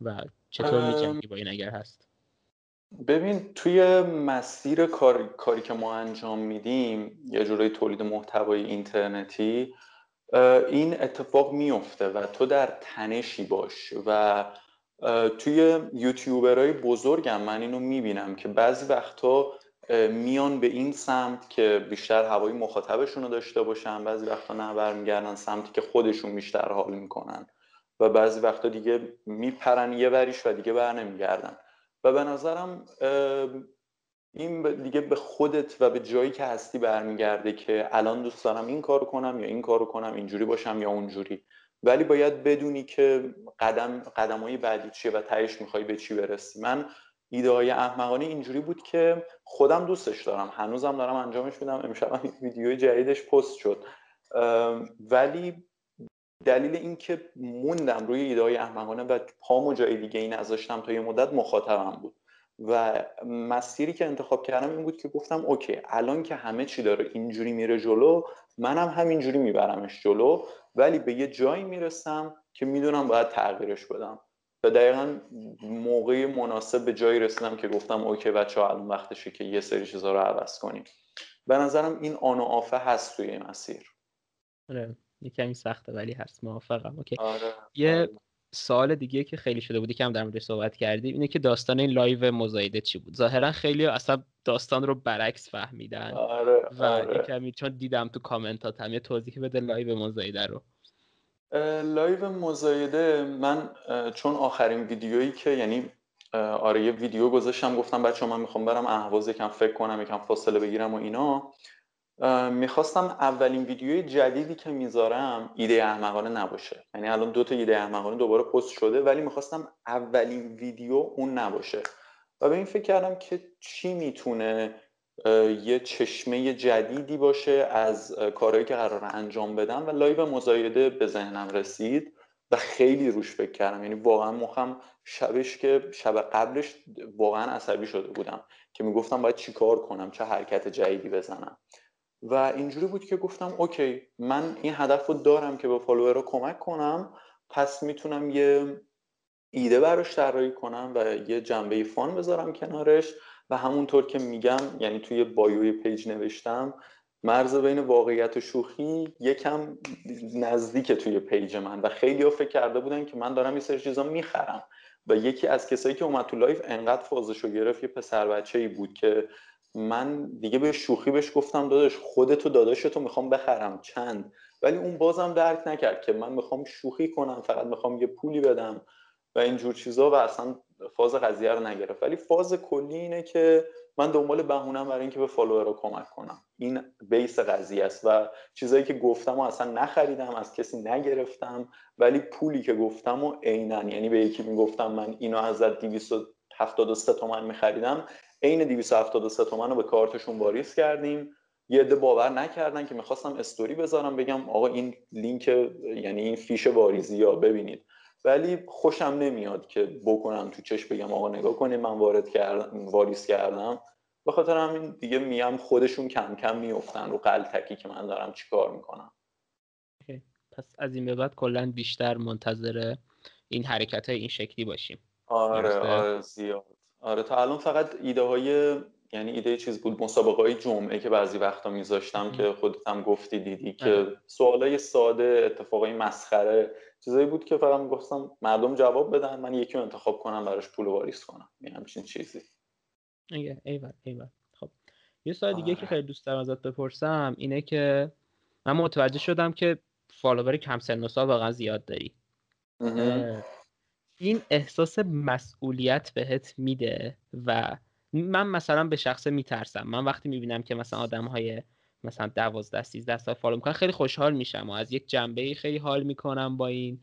و چطور میجنگی با این اگر هست؟ ببین توی مسیر کار... کاری که ما انجام میدیم یه جورایی تولید محتوای اینترنتی این اتفاق میفته و تو در تنشی باش و توی یوتیوبرهای بزرگم من اینو می‌بینم که بعضی وقتا میان به این سمت که بیشتر هوای مخاطبشون رو داشته باشن بعضی وقتا نه برمیگردن سمتی که خودشون بیشتر حال می‌کنن و بعضی وقتا دیگه میپرن یه وریش و دیگه بر نمیگردن. و به نظرم این دیگه به خودت و به جایی که هستی برمیگرده که الان دوست دارم این کارو کنم یا این کارو کنم اینجوری باشم یا اونجوری. ولی باید بدونی که قدم قدم های بعدی چیه و تهش می‌خوای به چی برسی. من ایده های احمقانه اینجوری بود که خودم دوستش دارم. هنوزم دارم انجامش میدم. امشب ویدیوی جدیدش پست شد. ولی دلیل اینکه موندم روی ایده های احمقانه و پامو جای دیگه این نذاشتم تا یه مدت مخاطبم بود. و مسیری که انتخاب کردم این بود که گفتم اوکی الان که همه چی داره اینجوری میره جلو منم همینجوری میبرمش جلو ولی به یه جایی می‌رسم که می‌دونم باید تغییرش بدم و دقیقا موقع مناسب به جایی رسیدم که گفتم okay بچه ها الان وقتشه که یه سری چیزا رو عوض کنیم به نظرم این on و off ه هست توی این مسیر آره یه کمی سخته ولی هست موافقم okay آره. یه آره. سوال دیگه که خیلی شده بودی که هم در موردش صحبت کردیم اینه که داستان این لایو مزایده چی بود ظاهرا خیلی اصلا داستان رو برعکس فهمیدن آره. و آره. کمی چون دیدم تو کامنتات هم یه توضیح بده لایو مزایده رو لایو مزایده من چون آخرین ویدیویی که یعنی آره یه ویدیو گذاشتم گفتم بچه من می‌خوام برم اهواز یکم فکر کنم یکم فاصله بگیرم و اینا می‌خواستم اولین ویدیوی جدیدی که می‌ذارم ایده احمقانه نباشه. یعنی الان دو تا ایده احمقانه دوباره پست شده ولی می‌خواستم اولین ویدیو اون نباشه. و به این فکر کردم که چی می‌تونه یه چشمه جدیدی باشه از کارهایی که قرار انجام بدم و لایو مزایده به ذهنم رسید و خیلی روش فکر کردم. یعنی واقعا مخم شبش که شب قبلش واقعا عصبی شده بودم که می‌گفتم باید چیکار کنم چه حرکت جدیدی بزنم. و اینجوری بود که گفتم okay من این هدف رو دارم که به رو کمک کنم پس می‌تونم یه ایده براش طراحی کنم و یه جنبه fun بذارم کنارش. و همونطور که میگم یعنی توی bio ی پیج نوشتم مرز بین واقعیت و شوخی یکم نزدیک توی پیج من و خیلی ها فکر کرده بودن که من دارم یه سری چیزا می‌خرم. و یکی از کسایی که اومد تو لایو انقدر فازشو گرفت یه پسر بچه ای بود که من دیگه به شوخی بهش گفتم داداش خودتو داداشتو می‌خوام بخرم چند؟ ولی اون بازم درک نکرد که من می‌خوام شوخی کنم فقط می‌خوام یه پولی بدم و اینجور چیزا و اصلا فاز قضیه رو نگرفت. ولی فاز کلی اینه که من دنبال بهونم برای اینکه به رو کمک کنم. این بیس قضیه است و چیزایی که گفتم و اصلا نخریدم از کسی نگرفتم ولی پولی که گفتم و عینا یعنی به یکی می‌گفتم من اینو از 273 تومن میخریدم عین 273 تومن رو به کارتشون واریز کردیم. یه عده باور نکردن که می‌خواستم استوری بذارم بگم آقا این لینک یعنی این فیش واریزی ها ببینید. ولی خوشم نمیاد که بکنم تو چش بگم آقا نگاه کنید من وارد کردم واریز کردم. به خاطر همین دیگه میم خودشون کم کم میفتن رو قلتکی که من دارم چیکار می‌کنم. پس از این به بعد کلا بیشتر منتظر این حرکت های این شکلی باشیم. آره آره زیاد. آره تا الان فقط ایده های یعنی ایده چیز بود مسابقه های جمعه که بعضی وقتا میذاشتم که خودت هم گفتی دیدی که آره. سوالای ساده اتفاقای مسخره چیزایی بود که فقط می‌گفتم مردم جواب بدن من یکی رو انتخاب کنم براش پول واریز کنم. یه همچین چیزی. ایول ایول خب یه سوال دیگه که خیلی دوست دارم ازت بپرسم اینه که من متوجه شدم که فالوور کم سن و سال واقعا زیاد داری. این احساس مسئولیت بهت میده و من مثلا به شخص میترسم. من وقتی می‌بینم که مثلا آدم های مثلا دوازده سیزده سال follow می‌کنن خیلی خوشحال میشم و از یک جنبه خیلی حال می‌کنم با این.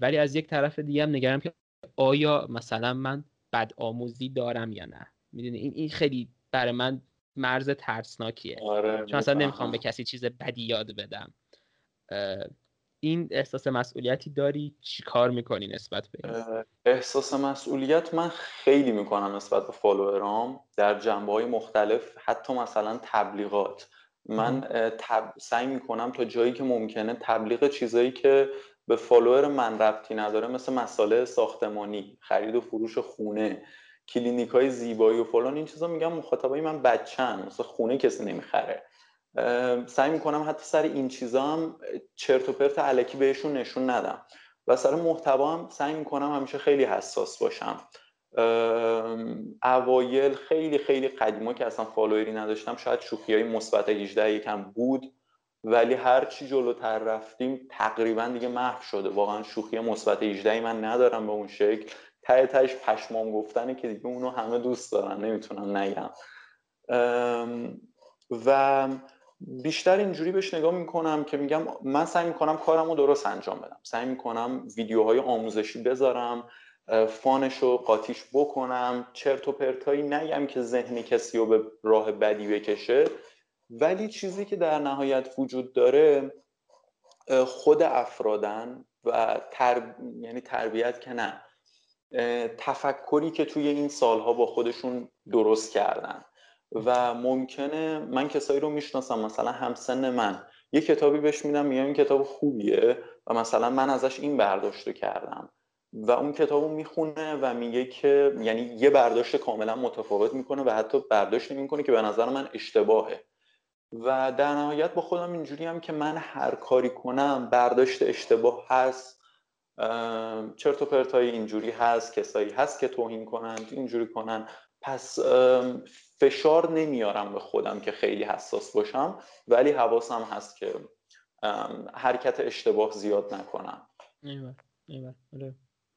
ولی از یک طرف دیگه هم نگرانم که آیا مثلا من بد آموزی دارم یا نه. می‌دونی؟ این این خیلی برای من مرز ترسناکیه. آره چون اصلا نمی‌خوام به کسی چیز بدی یاد بدم. این احساس مسئولیتی داری چی کار می‌کنی نسبت به احساس مسئولیت من خیلی می‌کنم نسبت به فالوورام در جنبه های مختلف حتی مثلا تبلیغات. من تب... سعی می‌کنم تا جایی که ممکنه تبلیغ چیزایی که به فالوور من ربطی نداره مثل مساله ساختمانی خرید و فروش خونه کلینیک های زیبایی و فلان این چیزا میگم مخاطبای من بچن مثل خونه کسی نمی‌خره. سعی می‌کنم حتی سر این چیزا هم چرت و پرت الکی بهشون نشون ندم. و سر محتوا هم سعی می‌کنم همیشه خیلی حساس باشم. اوایل خیلی خیلی قدیما که اصلا فالووری نداشتم شاید شوخی های مثبت 18 یکم بود ولی هر چی جلوتر رفتیم تقریبا دیگه محو شده. واقعا شوخی مثبت 18 من ندارم به اون شکل. ته تهش پشمام گفتنه که دیگه اونو همه دوست دارن نمی‌تونم نگم. و بیشتر اینجوری بهش نگاه می‌کنم که میگم من سعی می‌کنم کارم رو درست انجام بدم. سعی می‌کنم ویدیوهای آموزشی بذارم فانش رو قاطیش بکنم چرت و پرتایی نگم که ذهن کسی رو به راه بدی بکشه. ولی چیزی که در نهایت وجود داره خود افرادن و تر... یعنی تربیت که نه تفکری که توی این سالها با خودشون درست کردن. و ممکنه من کسایی رو می‌شناسم مثلا همسن من. یه کتابی بهش میدم میگم این کتاب خوبیه و مثلا من ازش این برداشت کردم. و اون کتابو می‌خونه و میگه که یعنی یه برداشت کاملا متفاوت می‌کنه و حتی برداشت می‌کنه که به نظر من اشتباهه. و در نهایت با خودم اینجوری هم که من هر کاری کنم برداشت اشتباه هست. چرت و پرتای اینجوری هست کسایی هست که توهین کنند اینجوری کنن. پس فشار نمیارم به خودم که خیلی حساس باشم ولی حواسم هست که حرکت اشتباه زیاد نکنم. ایوه ایوه آره.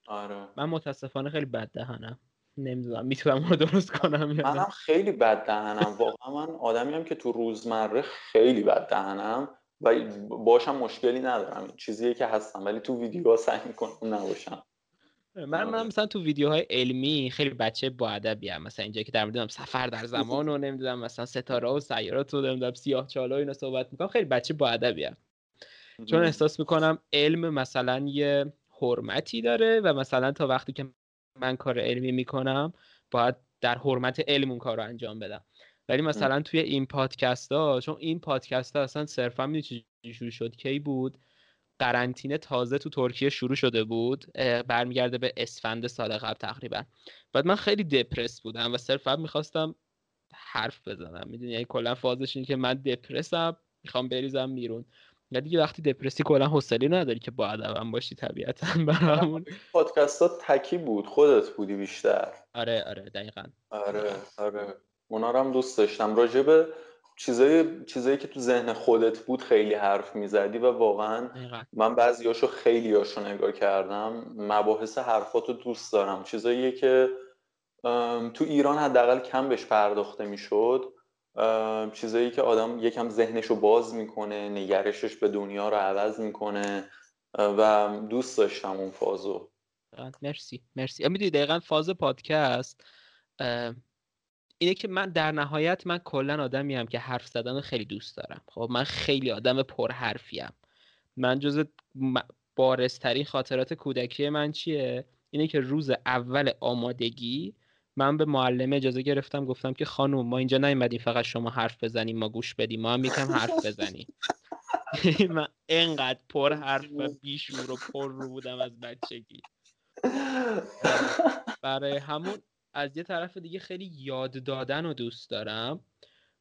آره. من متاسفانه خیلی بد دهنم نمی‌دونم می‌تونم رو درست کنم یا منم خیلی بد دهنم واقعا من آدمی هم که تو روزمره خیلی بد دهنم و باشم مشکلی ندارم. چیزیه که هستم ولی تو ویدیوها سعی می‌کنم نباشم. من من آره. مثلا تو ویدیوهای علمی خیلی بچه با ادبی ام مثلا اینجا که در مورد سفر در زمان و نمی‌دونم مثلا ستاره و سیارات و نمی‌دونم سیاه چالا اینا صحبت می‌کنم خیلی بچه با ادبی ام چون احساس می‌کنم علم مثلا یه حرمتی داره و مثلا تا وقتی که من کار علمی می‌کنم باید در حرمت علم اون کار رو انجام بدم. ولی مثلا توی این پادکست ها چون این پادکست ها اصلا صرفا می‌دونی شروع شد کی بود؟ قرنطینه تازه تو ترکیه شروع شده بود برمیگرده به اسفند سال قبل تقریبا. بعد من خیلی دپرس بودم و صرفا می‌خواستم حرف بزنم. می‌دونی؟ یعنی کلا فازش اینه که من دپرسم می‌خوام بریزم بیرون. و دیگه وقتی دپرسی کلا حوصله نداری که با ادبم باشی طبیعتا برامون. پادکست ها تکی بود خودت بودی بیشتر. آره آره دقیقا. آره آره. اونا رو هم دوست داشتم. راجبه چیزایی چیزایی که تو ذهن خودت بود خیلی حرف می‌زدی و واقعا من بعضیاشو خیلی هاشو نگاه کردم. مباحث حرفاتو دوست دارم. چیزایی که تو ایران حداقل کم بهش پرداخته می‌شد. چیزایی که آدم یکم ذهنش رو باز می‌کنه نگرشش به دنیا رو عوض می‌کنه. و دوست داشتم اون فازو. مرسی. مرسی. می‌دونی دقیقا فاز پادکست اینه که من در نهایت من کلا آدمی هم که حرف زدن خیلی دوست دارم. خب من خیلی آدم پرحرفیم. من جز بارسترین خاطرات کودکی من چیه؟ اینه که روز اول آمادگی من به معلم اجازه گرفتم گفتم که خانم ما اینجا نیومدیم فقط شما حرف بزنیم ما گوش بدیم ما هم یکم حرف بزنیم. من انقدر پر حرف و بیشور و پر رو بودم از بچگی. برای همون از یه طرف دیگه خیلی یاد دادن رو دوست دارم.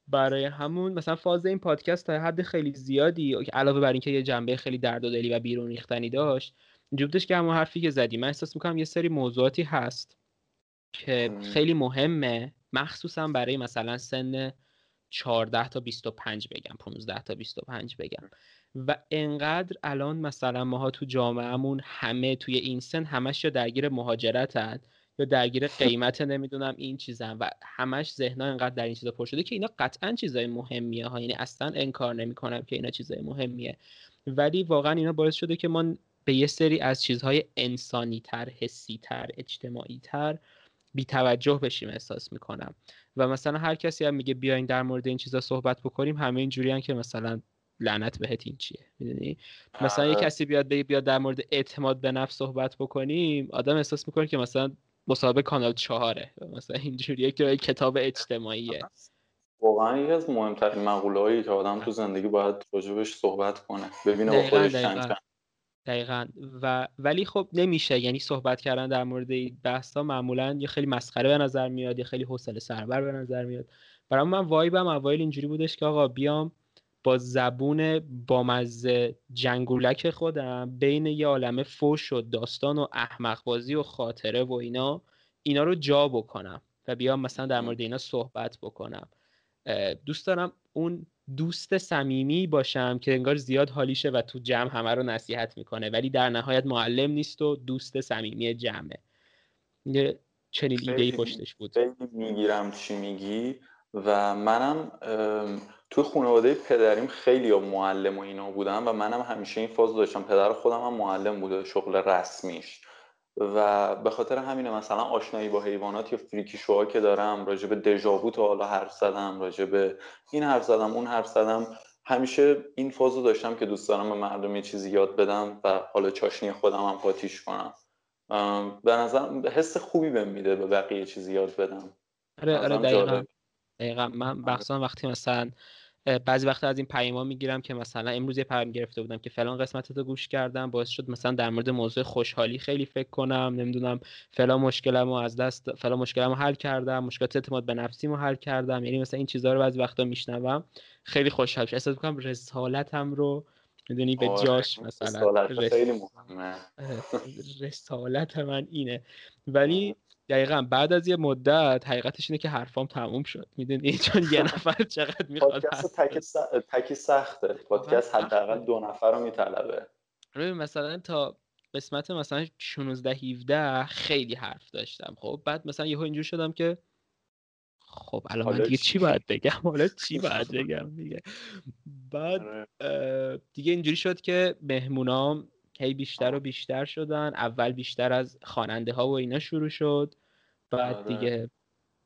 برای همون مثلا فاز این پادکست تا حد خیلی زیادی علاوه بر اینکه یه جنبه خیلی درد و دلی و بیرون ریختنی داشت اینجوری که همون حرفی که زدی. من احساس می‌کنم یه سری موضوعاتی هست که خیلی مهمه. مخصوصا برای مثلا سن 14 تا 25 بگم 15 تا 25 بگم. و انقدر الان مثلا ماها تو جامعهمون همه توی این سن همش یا درگیر مهاجرتن یا درگیر قیمت نمی‌دونم این چیزن و همش ذهنا انقدر در این چیزا پر شده که اینا قطعا چیزای مهمیه ها. یعنی اصلا انکار نمی‌کنم که اینا چیزای مهمیه. ولی واقعا اینا باعث شده که ما به یه سری از چیزهای انسانی تر حسی تر اجتماعی تر بی توجه بشیم احساس می‌کنم. و مثلا هر کسی هم میگه بیاین در مورد این چیزا صحبت بکنیم همه اینجوری که مثلا لعنت بهت این چیه. می‌دونی؟ مثلا یه کسی بیاد بگه بیاد در مورد اعتماد به نفس صحبت بکنیم آدم احساس می‌کنه که مثلا مصاحبه کانال چهاره مثلا اینجوریه که کتاب اجتماعیه. واقعا یکی از مهمترین مقوله هایی که آدم تو زندگی باید راجبش صحبت کنه. ببینه با خودش چند دقیقا. و ولی خب نمیشه. یعنی صحبت کردن در مورد این بحث ها معمولا یه خیلی مسخره به نظر میاد یه خیلی حوصله سربر به نظر میاد. برای من وایبم اوایل اینجوری بودش که آقا بیام با زبون بامزه جنگولک خودم بین یه عالمه فوش و داستان و احمق بازی و خاطره و اینا اینا رو جا بکنم و بیام مثلا در مورد اینا صحبت بکنم. دوست دارم اون دوست صمیمی باشم که انگار زیاد حالیشه و تو جمع همه رو نصیحت می‌کنه ولی در نهایت معلم نیست و دوست صمیمی جمعه. یه چنین ایده ای پشتش بود. خیلی می‌گیرم چی میگی و منم توی خانواده پدریم خیلی معلم و اینا بودم و منم همیشه این فاز داشتم. پدر خودم هم معلم بوده شغل رسمیش. و به خاطر همینه مثلا آشنایی با حیوانات یا فریکی شوها که دارم راجع به دژاوو تا حالا حرف زدم راجع به این حرف زدم اون حرف زدم همیشه این فازو داشتم که دوست دارم به مردم یه چیزی یاد بدم و حالا چاشنی خودم هم پاتیش کنم. به نظر حس خوبی بهم میده به بقیه چیزی یاد بدم. آره آره دقیقا. دقیقا من بخصا وقتی مثلا بعضی وقتا از این پیام می‌گیرم که مثلا امروز یه پیام گرفته بودم که فلان قسمت رو گوش کردم باعث شد مثلا در مورد موضوع خوشحالی خیلی فکر کنم نمی‌دونم فلان مشکلم رو از دست فلان مشکلم رو حل کردم مشکلات اعتماد به نفسیم رو حل کردم یعنی مثلا این چیزها رو بعضی وقتا میشنوم. خیلی خوشحال میشم. احساس می‌کنم رسالتم رو می‌دونی به آره، جاش مثلا خیلی مهمه. رسالت من اینه. ولی دقیقا بعد از یه مدت حقیقتش اینه که حرفام تموم شد. می‌دونی؟ چون یه نفر چقدر می‌خواد پادکست تکی سخته. پادکست حداقل دو نفر رو میطلبه. مثلا تا قسمت مثلا 16 17 خیلی حرف داشتم. خب بعد مثلا یهو اینجور شدم که خب الان من دیگه چی؟ باید بگم؟ حالا چی باید بگم دیگه؟ بعد آره. دیگه اینجوری شد که مهمونام کی بیشتر و بیشتر شدن اول بیشتر از خواننده ها و اینا شروع شد بعد آره. دیگه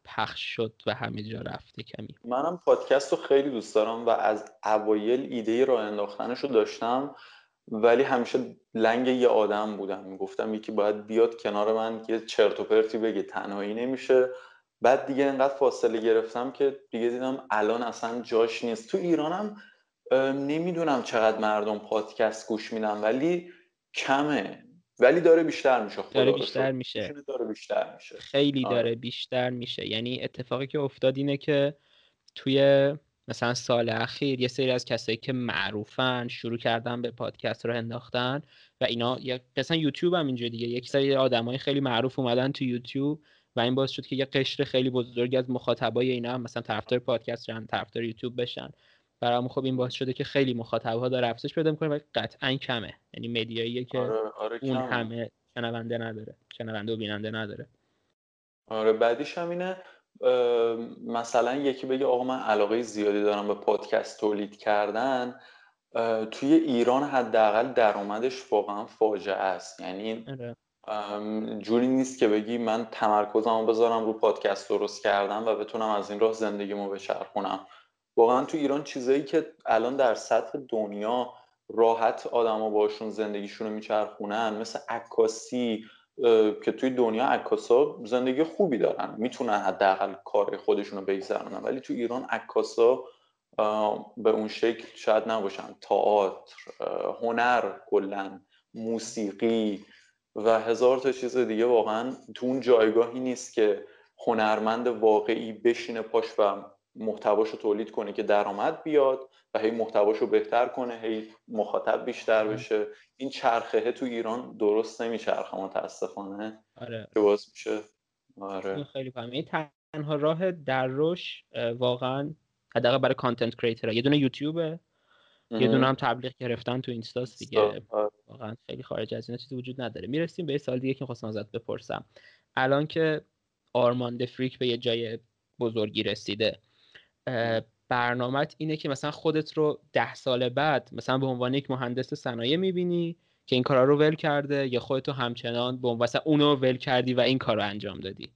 پخش شد و همه جا رفته کمی. منم پادکست رو خیلی دوست دارم و از اوایل ایده راه انداختنش رو داشتم ولی همیشه لنگ یه آدم بودم. می‌گفتم یکی باید بیاد کنار من یه چرت و پرتی بگه تنهایی نمیشه. بعد دیگه انقدر فاصله گرفتم که دیگه دیدم الان اصلا جاش نیست. تو ایرانم نمی‌دونم چقدر مردم پادکست گوش میدن ولی کمه. ولی داره بیشتر میشه داره بیشتر میشه. داره بیشتر میشه. خیلی آره. داره بیشتر میشه. یعنی اتفاقی که افتاد اینه که توی مثلا سال اخیر یه سری از کسایی که معروفن شروع کردن به پادکست رو انداختن و اینا مثلا یوتیوب هم اینجا دیگه. یک سری آدمای خیلی معروف اومدن تو یوتیوب و این باعث شد که یه قشر خیلی بزرگی از مخاطبای اینا هم مثلا طرفدار پادکست شن طرفدار یوتیوب بشن. برام خب این باعث شده که خیلی مخاطبها داره افزایش پیدا می‌کنه ولی قطعا کمه. یعنی مدیاییه که آره، آره اون همه شنونده نداره شنونده و بیننده نداره. آره بعدیش هم اینه مثلا یکی بگه آقا من علاقه زیادی دارم به پادکست تولید کردن توی ایران حداقل درآمدش واقعا فاجعه است. یعنی آره. جوری نیست که بگی من تمرکزمو بذارم رو پادکست درست کردم و بتونم از این راه زندگیمو بچرخونم. واقعا تو ایران چیزایی که الان در سطح دنیا راحت آدما باشون زندگیشون رو میچرخونن مثل عکاسی که توی دنیا عکاسا زندگی خوبی دارن می‌تونن حداقل کار خودشون رو بگذرونن ولی تو ایران عکاسا به اون شکل شاید نباشن. تئاتر هنر کلا موسیقی و هزار تا چیز دیگه واقعا تو اون جایگاهی نیست که هنرمند واقعی بشینه پاش و محتواشو تولید کنه که درآمد بیاد و هی محتواشو بهتر کنه هی مخاطب بیشتر بشه. این چرخه تو ایران درست نمیچرخه متاسفانه. آره. که باز میشه. آره. خیلی فهمه. این تنها راه در روش واقعا حداقل برای کانتنت کریتر یه دونه یوتیوبه. یه دونه هم تبلیغ گرفتن تو اینستاست دیگه. آره. واقعا خیلی خارج از اینا چیزی وجود نداره. می‌رسیم به سال دیگه که خواستم ازت بپرسم. الان که آرماند فریک به یه جای بزرگی رسیده. برنامت اینه که مثلا خودت رو ده سال بعد مثلا به عنوان یک مهندس صنایع می‌بینی که این کارا رو ول کرده یا خودتو همچنان به عنوان اونو ول کردی و این کار رو انجام دادی؟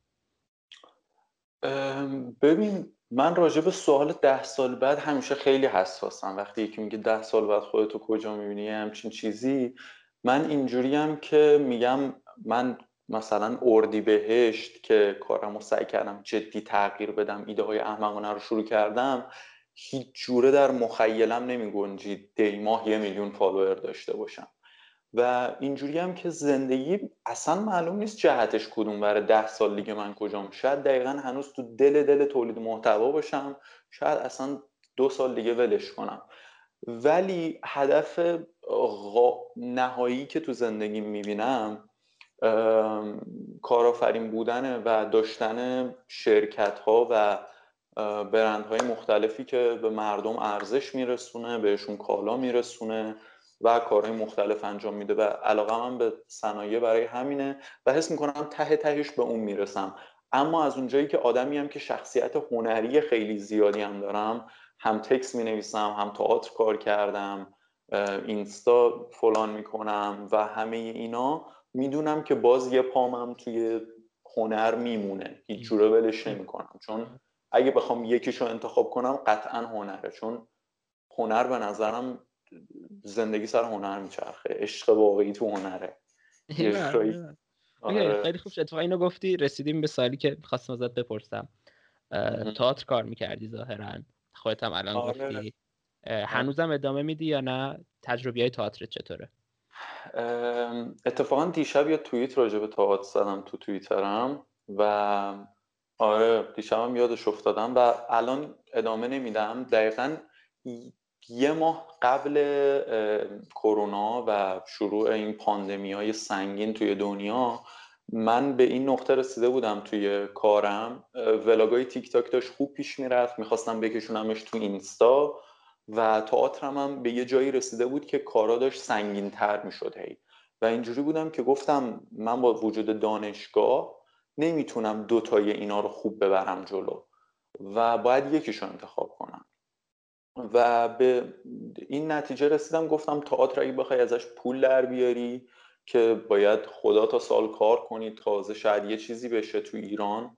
ببین من راجع به سوال ده سال بعد همیشه خیلی حساسم. وقتی یکی میگه ده سال بعد خودتو کجا می‌بینی همچین چیزی من اینجوریم که میگم من مثلا اردی بهشت که کارم رو سعی کردم جدی تغییر بدم ایده های احمقانه رو شروع کردم هیچ جوره در مخیلم نمی گنجید دی ماه یه میلیون فالوور داشته باشم. و اینجوری هم که زندگی اصلا معلوم نیست جهتش کدوم برای ده سال دیگه من کجام. شاید دقیقا هنوز تو دل دل تولید محتوا باشم شاید اصلا دو سال دیگه ولش کنم. ولی هدف نهایی که تو زندگی می‌بینم کارآفرین بودن و داشتن شرکت ها و برندهای مختلفی که به مردم ارزش میرسونه بهشون کالا میرسونه و کارهای مختلف انجام میده. و علاقه من به صنایع برای همینه و حس می‌کنم ته تهش به اون می‌رسم. اما از اونجایی که آدمی هم که شخصیت هنری خیلی زیادی هم دارم هم تکس می نویسم هم تئاتر کار کردم اینستا فلان می‌کنم و همه اینا می‌دونم که باز یه پامم توی هنر میمونه. هیچ جوره ولش نمی‌کنم. چون اگه بخوام یکیشو انتخاب کنم قطعا هنره. چون هنر به نظرم زندگی سر هنر میچرخه. عشق واقعی تو هنره. آره. خیلی خوب اتفاقا اینو گفتی رسیدیم به سالی که می‌خواستم ازت بپرسم. تئاتر کار می‌کردی ظاهرا. خودت هم الان آره. گفتی. هنوزم ادامه میدی یا نه؟ تجربه های تئاتر چطوره؟ اتفاقا دیشب یا توییت راجع به تئاتر زدم تو توییترم و آره دیشبم یادش افتادم و الان ادامه نمیدم. دقیقا یه ماه قبل کرونا و شروع این پاندمی های سنگین توی دنیا من به این نقطه رسیده بودم توی کارم. ولاگای تیک تاک داشت خوب پیش می‌رفت می‌خواستم بکشونمش تو اینستا. و تئاترم هم به یه جایی رسیده بود که کارا داشت سنگین تر می‌شد هی. و اینجوری بودم که گفتم من با وجود دانشگاه نمی‌تونم دوتای اینا رو خوب ببرم جلو و باید یکیشو انتخاب کنم. و به این نتیجه رسیدم گفتم تئاتر اگه بخوای ازش پول در بیاری که باید خدا تا سال کار کنی تازه شاید یه چیزی بشه تو ایران.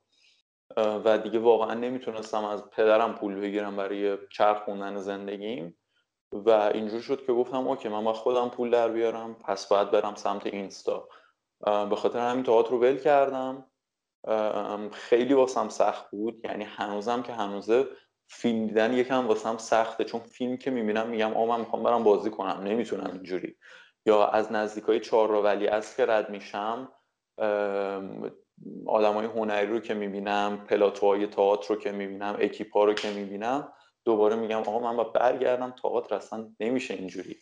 و دیگه واقعا نمی‌تونستم از پدرم پول بگیرم برای چرخ خوندن زندگیم. و اینجور شد که گفتم اوکی من با خودم پول در بیارم پس باید برم سمت اینستا. به خاطر همین تئاتر رو ول کردم. خیلی واسم سخت بود. یعنی هنوزم که هنوزه فیلم دیدن یکم واسم سخته. چون فیلم که می‌بینم میگم آ من می‌خوام برم بازی کنم. نمی‌تونم اینجوری. یا از نزدیک های چهار ولی از که رد میشم آدم های هنری رو که می‌بینم پلاتوهای تئاتر رو که می‌بینم اکیپا رو که می‌بینم دوباره میگم آقا من با برگردم تئاتر اصلا نمیشه اینجوری.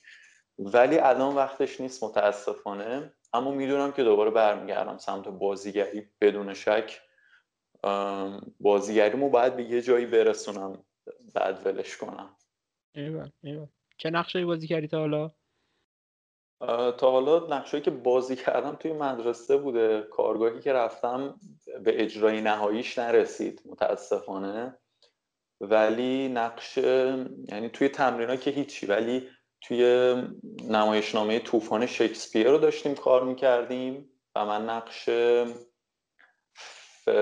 ولی الان وقتش نیست متاسفانه. اما می‌دونم که دوباره برمیگردم سمت بازیگری بدون شک. بازیگریمو باید به یه جایی برسونم بعد ولش کنم. ایوه ایوه. چه نقشه بازی کردی تا حالا؟ تا حالا نقشهایی که بازی کردم توی مدرسه بوده. کارگاهی که رفتم به اجرای نهاییش نرسید متاسفانه. ولی نقش یعنی توی تمرین که هیچی ولی توی نمایشنامه طوفان شکسپیر رو داشتیم کار می‌کردیم و من نقش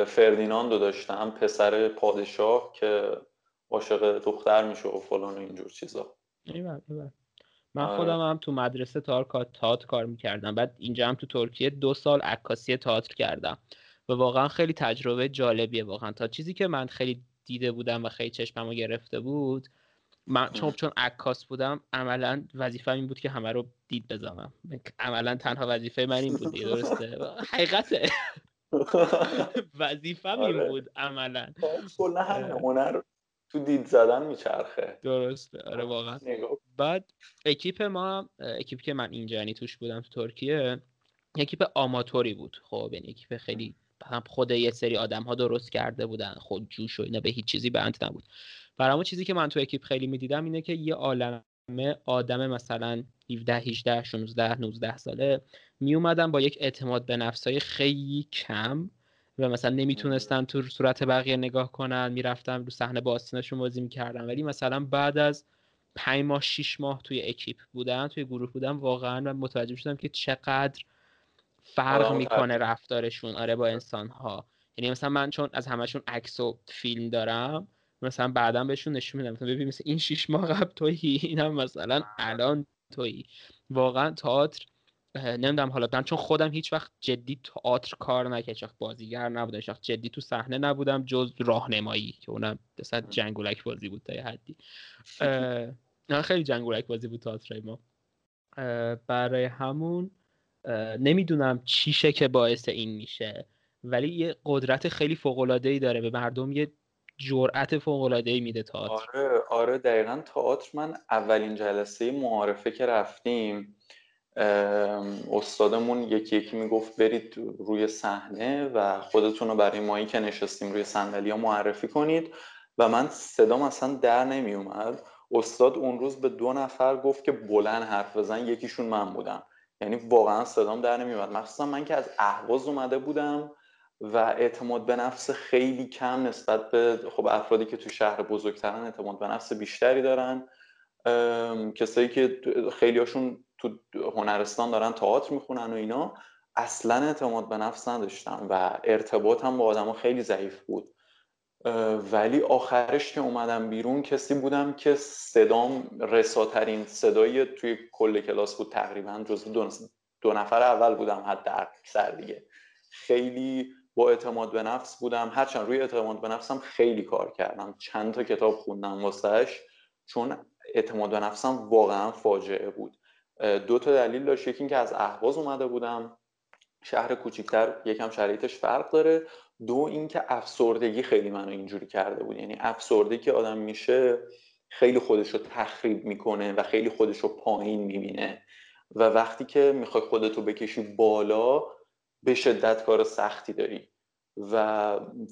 فردیناند رو داشتم پسر پادشاه که عاشق دختر میشه و فلان و اینجور چیزا. من آره. خودم هم تو مدرسه تئاتر کار می‌کردم. بعد اینجا هم تو ترکیه دو سال عکاسی تئاتر کردم. و واقعا خیلی تجربه جالبیه واقعا. تا چیزی که من خیلی دیده بودم و خیلی چشممو گرفته بود من چون چون عکاس بودم عملا وظیفه این بود که همه رو دید بزنم. عملا تنها وظیفه من این بود درسته؟ حقیقته. وظیفه این آره. بود عملا. کلا همین هنر تو دید زدن میچرخه. درسته. آره واقعا. بعد اکیپ ما اکیپ که من اینجا یعنی توش بودم تو ترکیه اکیپ آماتوری بود. خب یعنی اکیپ خیلی هم خود یه سری آدم ها درست کرده بودن. خود جوش و اینا به هیچ چیزی بند نبود. برای چیزی که من تو اکیپ خیلی می‌دیدم اینه که یه عالمه آدم مثلا 17 18 16 19 ساله می اومدن با یک اعتماد به نفسای خیلی کم و مثلا نمی‌تونستن تو صورت بقیه نگاه کنن. می‌رفتن رو صحنه با آستینشون بازی می‌کردن. ولی مثلا بعد از پنج ماه شیش ماه توی اکیپ بودن توی گروه بودن واقعا من متوجه شدم که چقدر فرق می‌کنه رفتارشون آره با انسان ها یعنی مثلا من چون از همشون عکس و فیلم دارم مثلا بعدا بهشون نشون میدم مثلا ببین مثلا این شیش ماه قبل تویی اینم مثلا الان تویی. واقعا تئاتر نمی‌دونم حالا من چون خودم هیچ وقت جدی تئاتر کار نکردم هیچ بازیگر نبودم هیچ وقت جدی تو صحنه نبودم جز راهنمایی که اونم مثلا جنگولک بازی بود تا یه حدی. نه خیلی جنگولک بازی بود تئاتر ما. برای همون نمی‌دونم چیشه که باعث این میشه ولی یه قدرت خیلی فوق العاده ای داره به مردم یه جرأت فوق العاده ای میده تئاتر آره آره دقیقا تئاتر من اولین جلسه معارفه که رفتیم استادمون یکی یکی می‌گفت برید روی صحنه و خودتون رو برای مایی که نشستیم روی صندلی ها معرفی کنید. و من صدام اصلا در نمی اومد استاد اون روز به دو نفر گفت که بلند حرف بزن یکیشون من بودم. یعنی واقعا صدام در نمی اومد مخصوصا من که از اهواز اومده بودم و اعتماد به نفس خیلی کم نسبت به خب افرادی که تو شهر بزرگترن اعتماد به نفس بیشتری دارن. کسایی که خیلیاشون تو هنرستان دارن تئاتر می‌خونن و اینا اصلا اعتماد به نفس نداشتم و ارتباط هم با آدما خیلی ضعیف بود. ولی آخرش که اومدم بیرون کسی بودم که صدام رساترین صدای توی کل کلاس بود تقریبا جز دو, دو نفر اول بودم حد اکثر دیگه. خیلی با اعتماد به نفس بودم. هرچند روی اعتماد به نفسم خیلی کار کردم. چند تا کتاب خوندم واسهش چون اعتماد به نفسم واقعا فاجعه بود. دو تا دلیل داشت. یکی اینکه از اهواز اومده بودم. شهر کوچیکتر یکم شرایطش فرق داره. دو اینکه افسردگی خیلی منو اینجوری کرده بود. یعنی افسردگی که آدم میشه خیلی خودش رو تخریب می‌کنه و خیلی خودش رو پایین می‌بینه. و وقتی که می‌خوای خودتو بکشی بالا به شدت کار سختی داری. و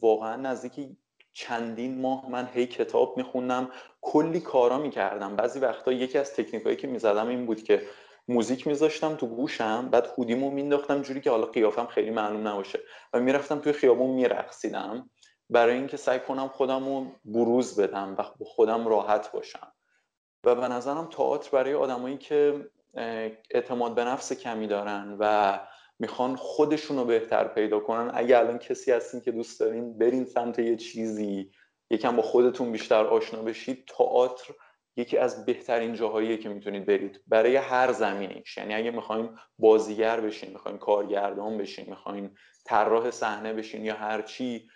واقعا نزدیکی چندین ماه من هی کتاب میخوندم. کلی کارا می‌کردم. بعضی وقتا یکی از تکنیکایی که می‌زدم این بود که موزیک میذاشتم تو گوشم بعد خودیمو مینداختم جوری که حالا قیافم خیلی معلوم نباشه و می‌رفتم توی خیابون میرقصیدم. برای اینکه سعی کنم خودم رو بروز بدم و با خودم راحت باشم. و به نظرم تئاتر برای آدمایی که اعتماد به نفس کمی دارن و می‌خوان خودشون رو بهتر پیدا کنن اگه الان کسی هستین که دوست دارین برین سمت یه چیزی یکم با خودتون بیشتر آشنا بشید تئاتر یکی از بهترین جاهاییه که می‌تونید برید. برای هر زمینیش یعنی اگه می‌خواین بازیگر بشین می‌خواین کارگردان بشین می‌خواین طراح صحنه بشین یا هر چی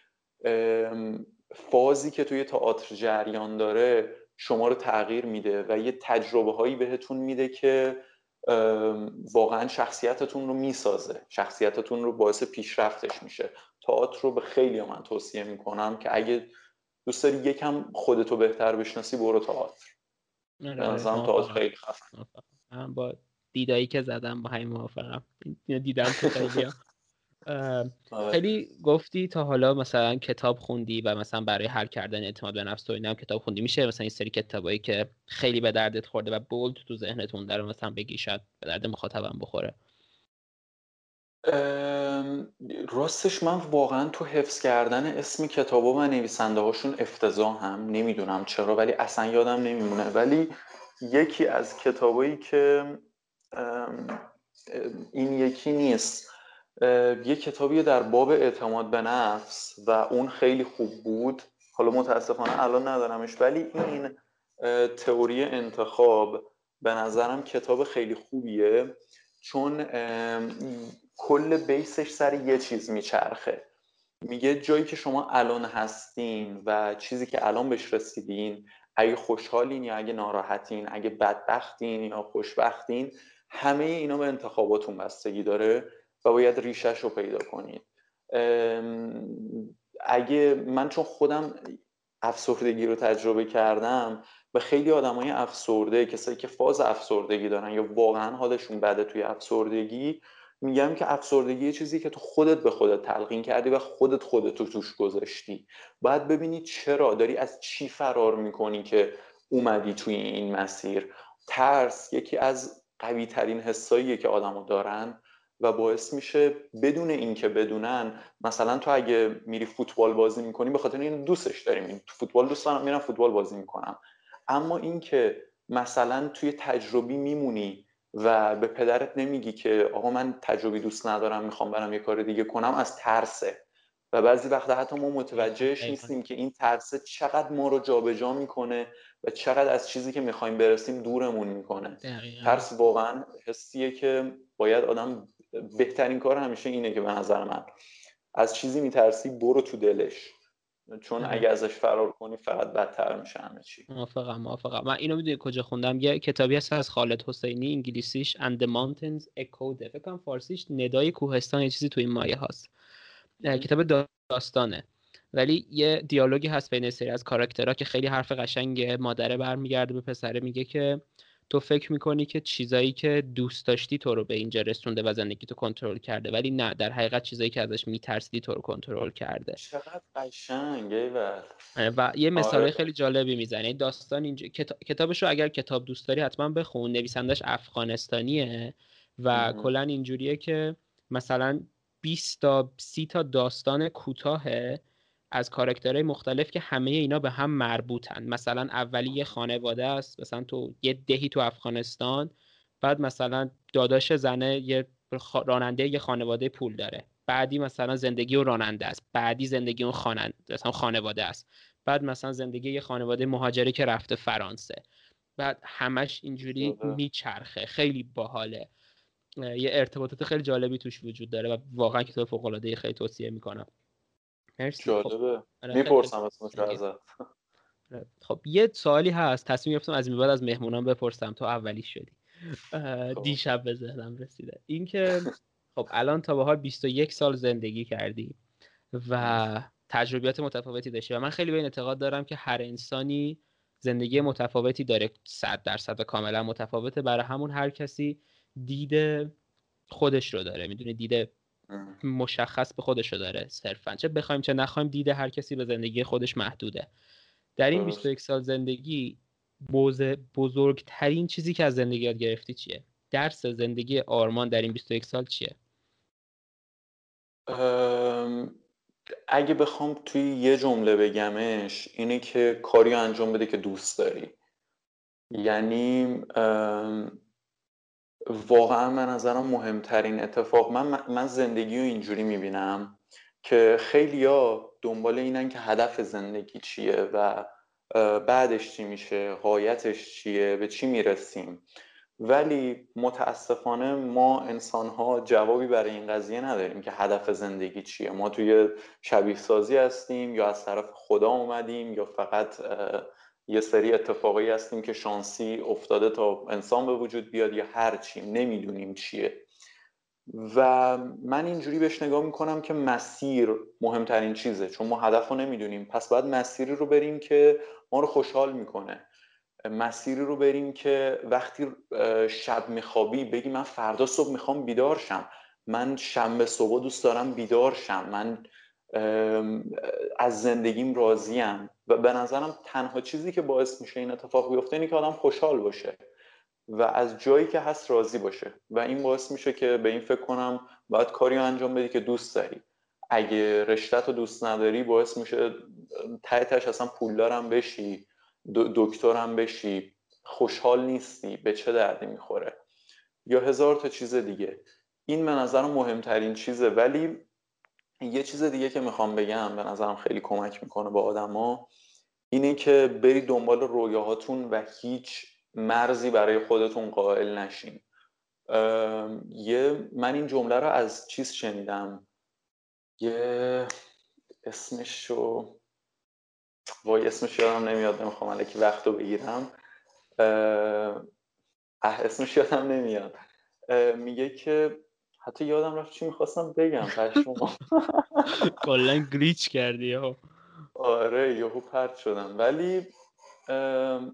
فازی که توی تئاتر جریان داره شما رو تغییر میده و یه تجربه هایی بهتون میده که واقعا شخصیتتون رو می‌سازه. شخصیتتون رو باعث پیشرفتش میشه. تئاتر رو به خیلی من توصیه می‌کنم که اگه دوست داری یکم خودتو بهتر بشناسی برو تئاتر. نظرم آره، تئاتر خیلی خفن. با دیدایی که زدم با همین موافقم. دیدم تو خیلی آره. خیلی گفتی تا حالا مثلا کتاب خوندی و مثلا برای حل کردن اعتماد به نفس و اینا هم کتاب خوندی. میشه مثلا این سری کتابایی که خیلی به دردت خورده و بولد تو ذهنتون داره مثلا بگی شاید به درد مخاطبم بخوره؟ راستش من واقعا تو حفظ کردن اسم کتاب و نویسنده هاشون افتضاح هم نمی‌دونم چرا ولی اصلا یادم نمیمونه. ولی یکی از کتابایی که این یکی نیست. یه کتابی در باب اعتماد به نفس و اون خیلی خوب بود. حالا متاسفانه الان ندارمش ولی این تئوری انتخاب به نظرم کتاب خیلی خوبیه. چون کل بیسش سر یه چیز میچرخه. میگه جایی که شما الان هستین و چیزی که الان بهش رسیدین اگه خوشحالین یا اگه ناراحتین اگه بدبختین یا خوشبختین همه اینا به انتخاباتون بستگی داره و باید ریشش رو پیدا کنید. اگه من چون خودم افسردگی رو تجربه کردم به خیلی های افسرده کسایی که فاز افسردگی دارن یا واقعا حالشون بده توی افسردگی میگم که افسردگی چیزی که تو خودت به خودت تلقین کردی و خودت خودت رو توش گذاشتی. باید ببینی چرا داری از چی فرار می‌کنی که اومدی توی این مسیر. ترس یکی از قوی ترین حساییه که آدمو دارن و باعث میشه بدون اینکه بدونن مثلا تو اگه میری فوتبال بازی می‌کنی به خاطر این دوستش داریم. تو فوتبال دوست دارم میرم فوتبال بازی می‌کنم. اما اینکه مثلا توی تجربی میمونی و به پدرت نمیگی که آقا من تجربی دوست ندارم می‌خوام برم یه کار دیگه کنم از ترسه. و بعضی وقتا حتی ما متوجهش نیستیم که این ترسه چقدر ما رو جابجا جا می‌کنه و چقدر از چیزی که می‌خوایم برسیم دورمون می‌کنه. ترس واقعا حسیه که باید آدم بهترین کار همیشه اینه که به نظر من از چیزی میترسی برو تو دلش. چون اگه ازش فرار کنی فقط بدتر میشه همه چی. موافقم موافقم. من اینو می‌دونی کجا خوندم؟ یه کتابی هست از خالد حسینی انگلیسیش And the Mountains Echoed. فکر کنم فارسیش ندای کوهستان یه چیزی تو این مایه هست. کتاب داستانه. ولی یه دیالوگی هست بین سری از کاراکترها که خیلی حرف قشنگه. مادره برمیگرده به پسره میگه که تو فکر می‌کنی که چیزایی که دوست داشتی تو رو به اینجا رسونده و زندگی تو کنترل کرده ولی نه در حقیقت چیزایی که ازش میترسیدی تو رو کنترل کرده. چقدر قشنگه و یه مثال آره. خیلی جالبی می‌زنه داستان اینجا کتابش رو اگر کتاب دوست داری حتما بخون. نویسندش افغانستانیه و کلا اینجوریه که مثلا 20 تا 30 تا داستان کوتاهه. از کارکترهای مختلف که همه اینا به هم مربوطن. مثلا اولی یه خانواده است مثلا تو یه دهی تو افغانستان بعد مثلا داداش زنه یه راننده یه خانواده پول داره. بعدی مثلا زندگی و راننده است. بعدی زندگی اون خاننده مثلا خانواده است. بعد مثلا زندگی یه خانواده مهاجری که رفته فرانسه. بعد همش اینجوری میچرخه. خیلی باحاله. یه ارتباطات خیلی جالبی توش وجود داره و واقعا کتاب فوق العاده خیلی توصیه می‌کنم. مرسی. خب، جالبه. آره، می‌پرسم ازت. خب یه سوالی هست. تصمیم گرفتم از این بعد از مهمونان بپرسم. تو اولی شدی. خب. دیشب به ذهنم رسیده. اینکه خب الان تا به حال 21 سال زندگی کردی و تجربیات متفاوتی داشتی و من خیلی به این اعتقاد دارم که هر انسانی زندگی متفاوتی داره. صد درصد و کاملا متفاوته. برای همون هر کسی دید خودش رو داره. می‌دونه دید مشخص به خودش رو داره صرفا. چه بخوایم چه نخوایم دید هر کسی به زندگی خودش محدوده. در این 21 سال زندگی بزرگترین چیزی که از زندگی یاد گرفتی چیه؟ درس زندگی آرمان در این 21 سال چیه؟ اگه بخوام توی یه جمله بگمش اینه که کاری انجام بده که دوست داری. یعنی واقعا من نظرم مهمترین اتفاق من من زندگی رو اینجوری می‌بینم که خیلیا دنبال اینن که هدف زندگی چیه و بعدش چی میشه قایتش چیه به چی می‌رسیم. ولی متاسفانه ما انسان ها جوابی برای این قضیه نداریم که هدف زندگی چیه. ما توی شبیه سازی هستیم یا از طرف خدا اومدیم یا فقط یه سری اتفاقی هستیم که شانسی افتاده تا انسان به وجود بیاد یا هر چی نمی‌دونیم چیه. و من اینجوری بهش نگاه می‌کنم که مسیر مهمترین چیزه چون ما هدف رو نمی‌دونیم. پس باید مسیری رو بریم که ما رو خوشحال می‌کنه. مسیری رو بریم که وقتی شب میخوابی بگی من فردا صبح می‌خوام بیدار شم. من شنبه صبح دوست دارم بیدار شم. من از زندگیم راضیم. و به نظرم تنها چیزی که باعث میشه این اتفاق بیفته اینه که آدم خوشحال باشه و از جایی که هست راضی باشه. و این باعث میشه که به این فکر کنم باید کاری انجام بدی که دوست داری. اگه رشتت رو دوست نداری باعث میشه تحتش اصلا پولدارم بشی دکترم بشی. خوشحال نیستی به چه دردی می‌خوره؟ یا هزار تا چیز دیگه. این به نظرم مهمترین چیزه. ولی یه چیز دیگه که می‌خوام بگم به نظرم خیلی کمک می‌کنه با آدما اینه که برید دنبال رویاهاتون و هیچ مرزی برای خودتون قائل نشین. یه من این جمله رو از چیز شنیدم. یه اسمش رو وای اسمش یادم نمیاد نمی‌خوام الکی وقت رو بگیرم. اه اسمش یادم نمیاد. میگه که حتی یادم رفت چی می‌خواستم بگم پشمو کلا گلیچ کردی ها. آره یهو پرت شدم. ولی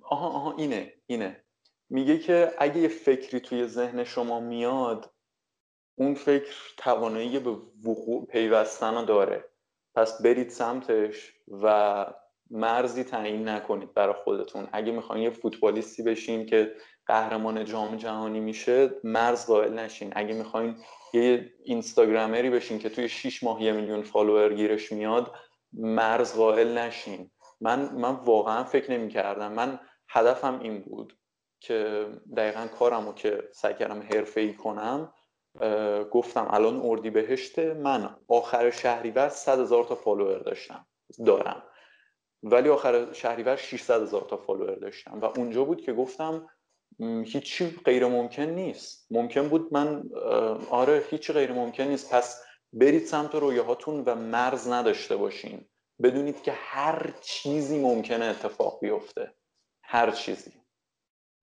آها آها اینه اینه. میگه که اگه یه فکری توی ذهن شما میاد اون فکر توانایی به وقوع پیوستن رو داره. پس برید سمتش و مرزی تعیین نکنید برای خودتون. اگه می‌خواین یه فوتبالیستی بشین که قهرمان جام جهانی میشه مرز قائل نشین. اگه می‌خواین یه اینستاگرامری بشین که توی 6 ماه یه میلیون فالوور گیرش میاد مرز قائل نشین. من من واقعا فکر نمی کردم من هدفم این بود که دقیقا کارم رو که سعی کردم حرفه‌ای کنم گفتم الان اردیبهشت من آخر شهریور 100 هزار تا فالوور داشتم دارم. ولی آخر شهریور 600 هزار تا فالوور داشتم. و اونجا بود که گفتم هیچی غیر ممکن نیست. ممکن بود من آره هیچی غیر ممکن نیست. پس برید سمت رویاهاتون و مرز نداشته باشین. بدونید که هر چیزی ممکنه اتفاق بیفته. هر چیزی.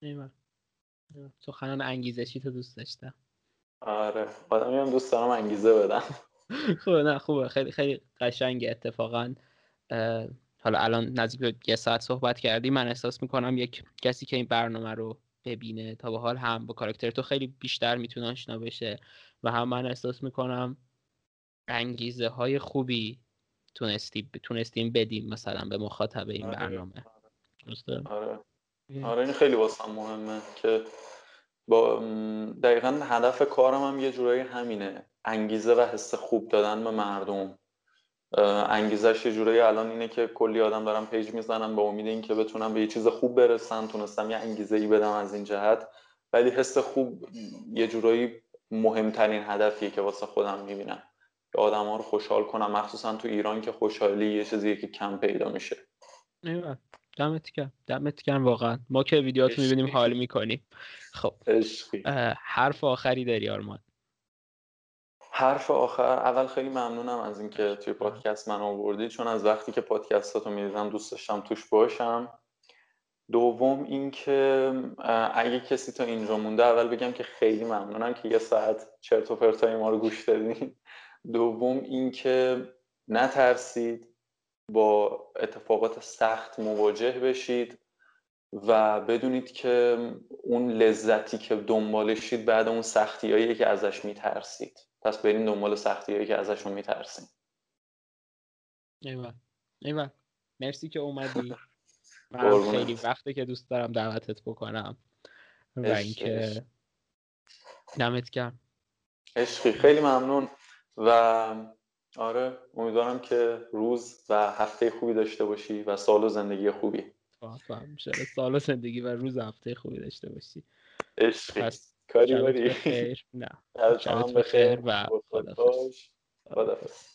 ایوان سخنان انگیزشی تو دوست داشتم. آره. آدمی هم دوست دارم انگیزه بدم. خوبه نه خوبه. خیلی خیلی قشنگه اتفاقا. حالا الان نزدیک به یه ساعت صحبت کردی. من احساس می‌کنم یک کسی که این برنامه رو ببینه تا به حال هم با کاراکتر تو خیلی بیشتر می‌تونه آشنا بشه و هم من احساس می‌کنم انگیزه های خوبی تونستی تونستیم بدیم مثلا به مخاطب این آره. برنامه. درسته؟ آره. آره این خیلی واسم مهمه که با دقیقا هدف کارم هم یه جورایی همینه. انگیزه و حس خوب دادن به مردم. انگیزش یه جورایی الان اینه که کلی آدم دارن پیج می‌زنن به امید اینکه بتونن به یه چیز خوب برسن تونستم یه انگیزه ای بدم از این جهت. ولی حس خوب یه جورایی مهمترین هدفیه که واسه خودم می‌بینم. که آدم ها رو خوشحال کنم مخصوصا تو ایران که خوشحالی یه چیزیه که کم پیدا میشه. دمت گرم. دمت گرم واقعا. ما که ویدیوهاتو می‌بینیم. حال می‌کنیم. خب. حرف آخری داری آرمان. حرف آخر. اول خیلی ممنونم از اینکه توی پادکست من آوردید. چون از وقتی که پادکستاتو می‌دیدم دوست داشتم توش باشم. دوم اینکه اگه کسی تا اینجا مونده اول بگم که خیلی ممنونم که یه ساعت چرت و پرتای ما رو گوش دادین. دوم اینکه نترسید با اتفاقات سخت مواجه بشید. و بدونید که اون لذتی که دنبالشید بعد اون سختیایی که ازش میترسید. پس برین دنبال سختیایی که ازشون میترسید. ایوه ایوه مرسی که اومدی. من. خیلی وقته که دوست دارم دعوتت بکنم. و اینکه. دمت گرم. عشقی خیلی ممنون. و آره امیدوارم که روز و هفته خوبی داشته باشی و سال و زندگی خوبی. هم سال و زندگی و روز هفته خوبی داشته باشی. عشقی. پس کاری باری نه. شبت بخیر. و. خداحافظ.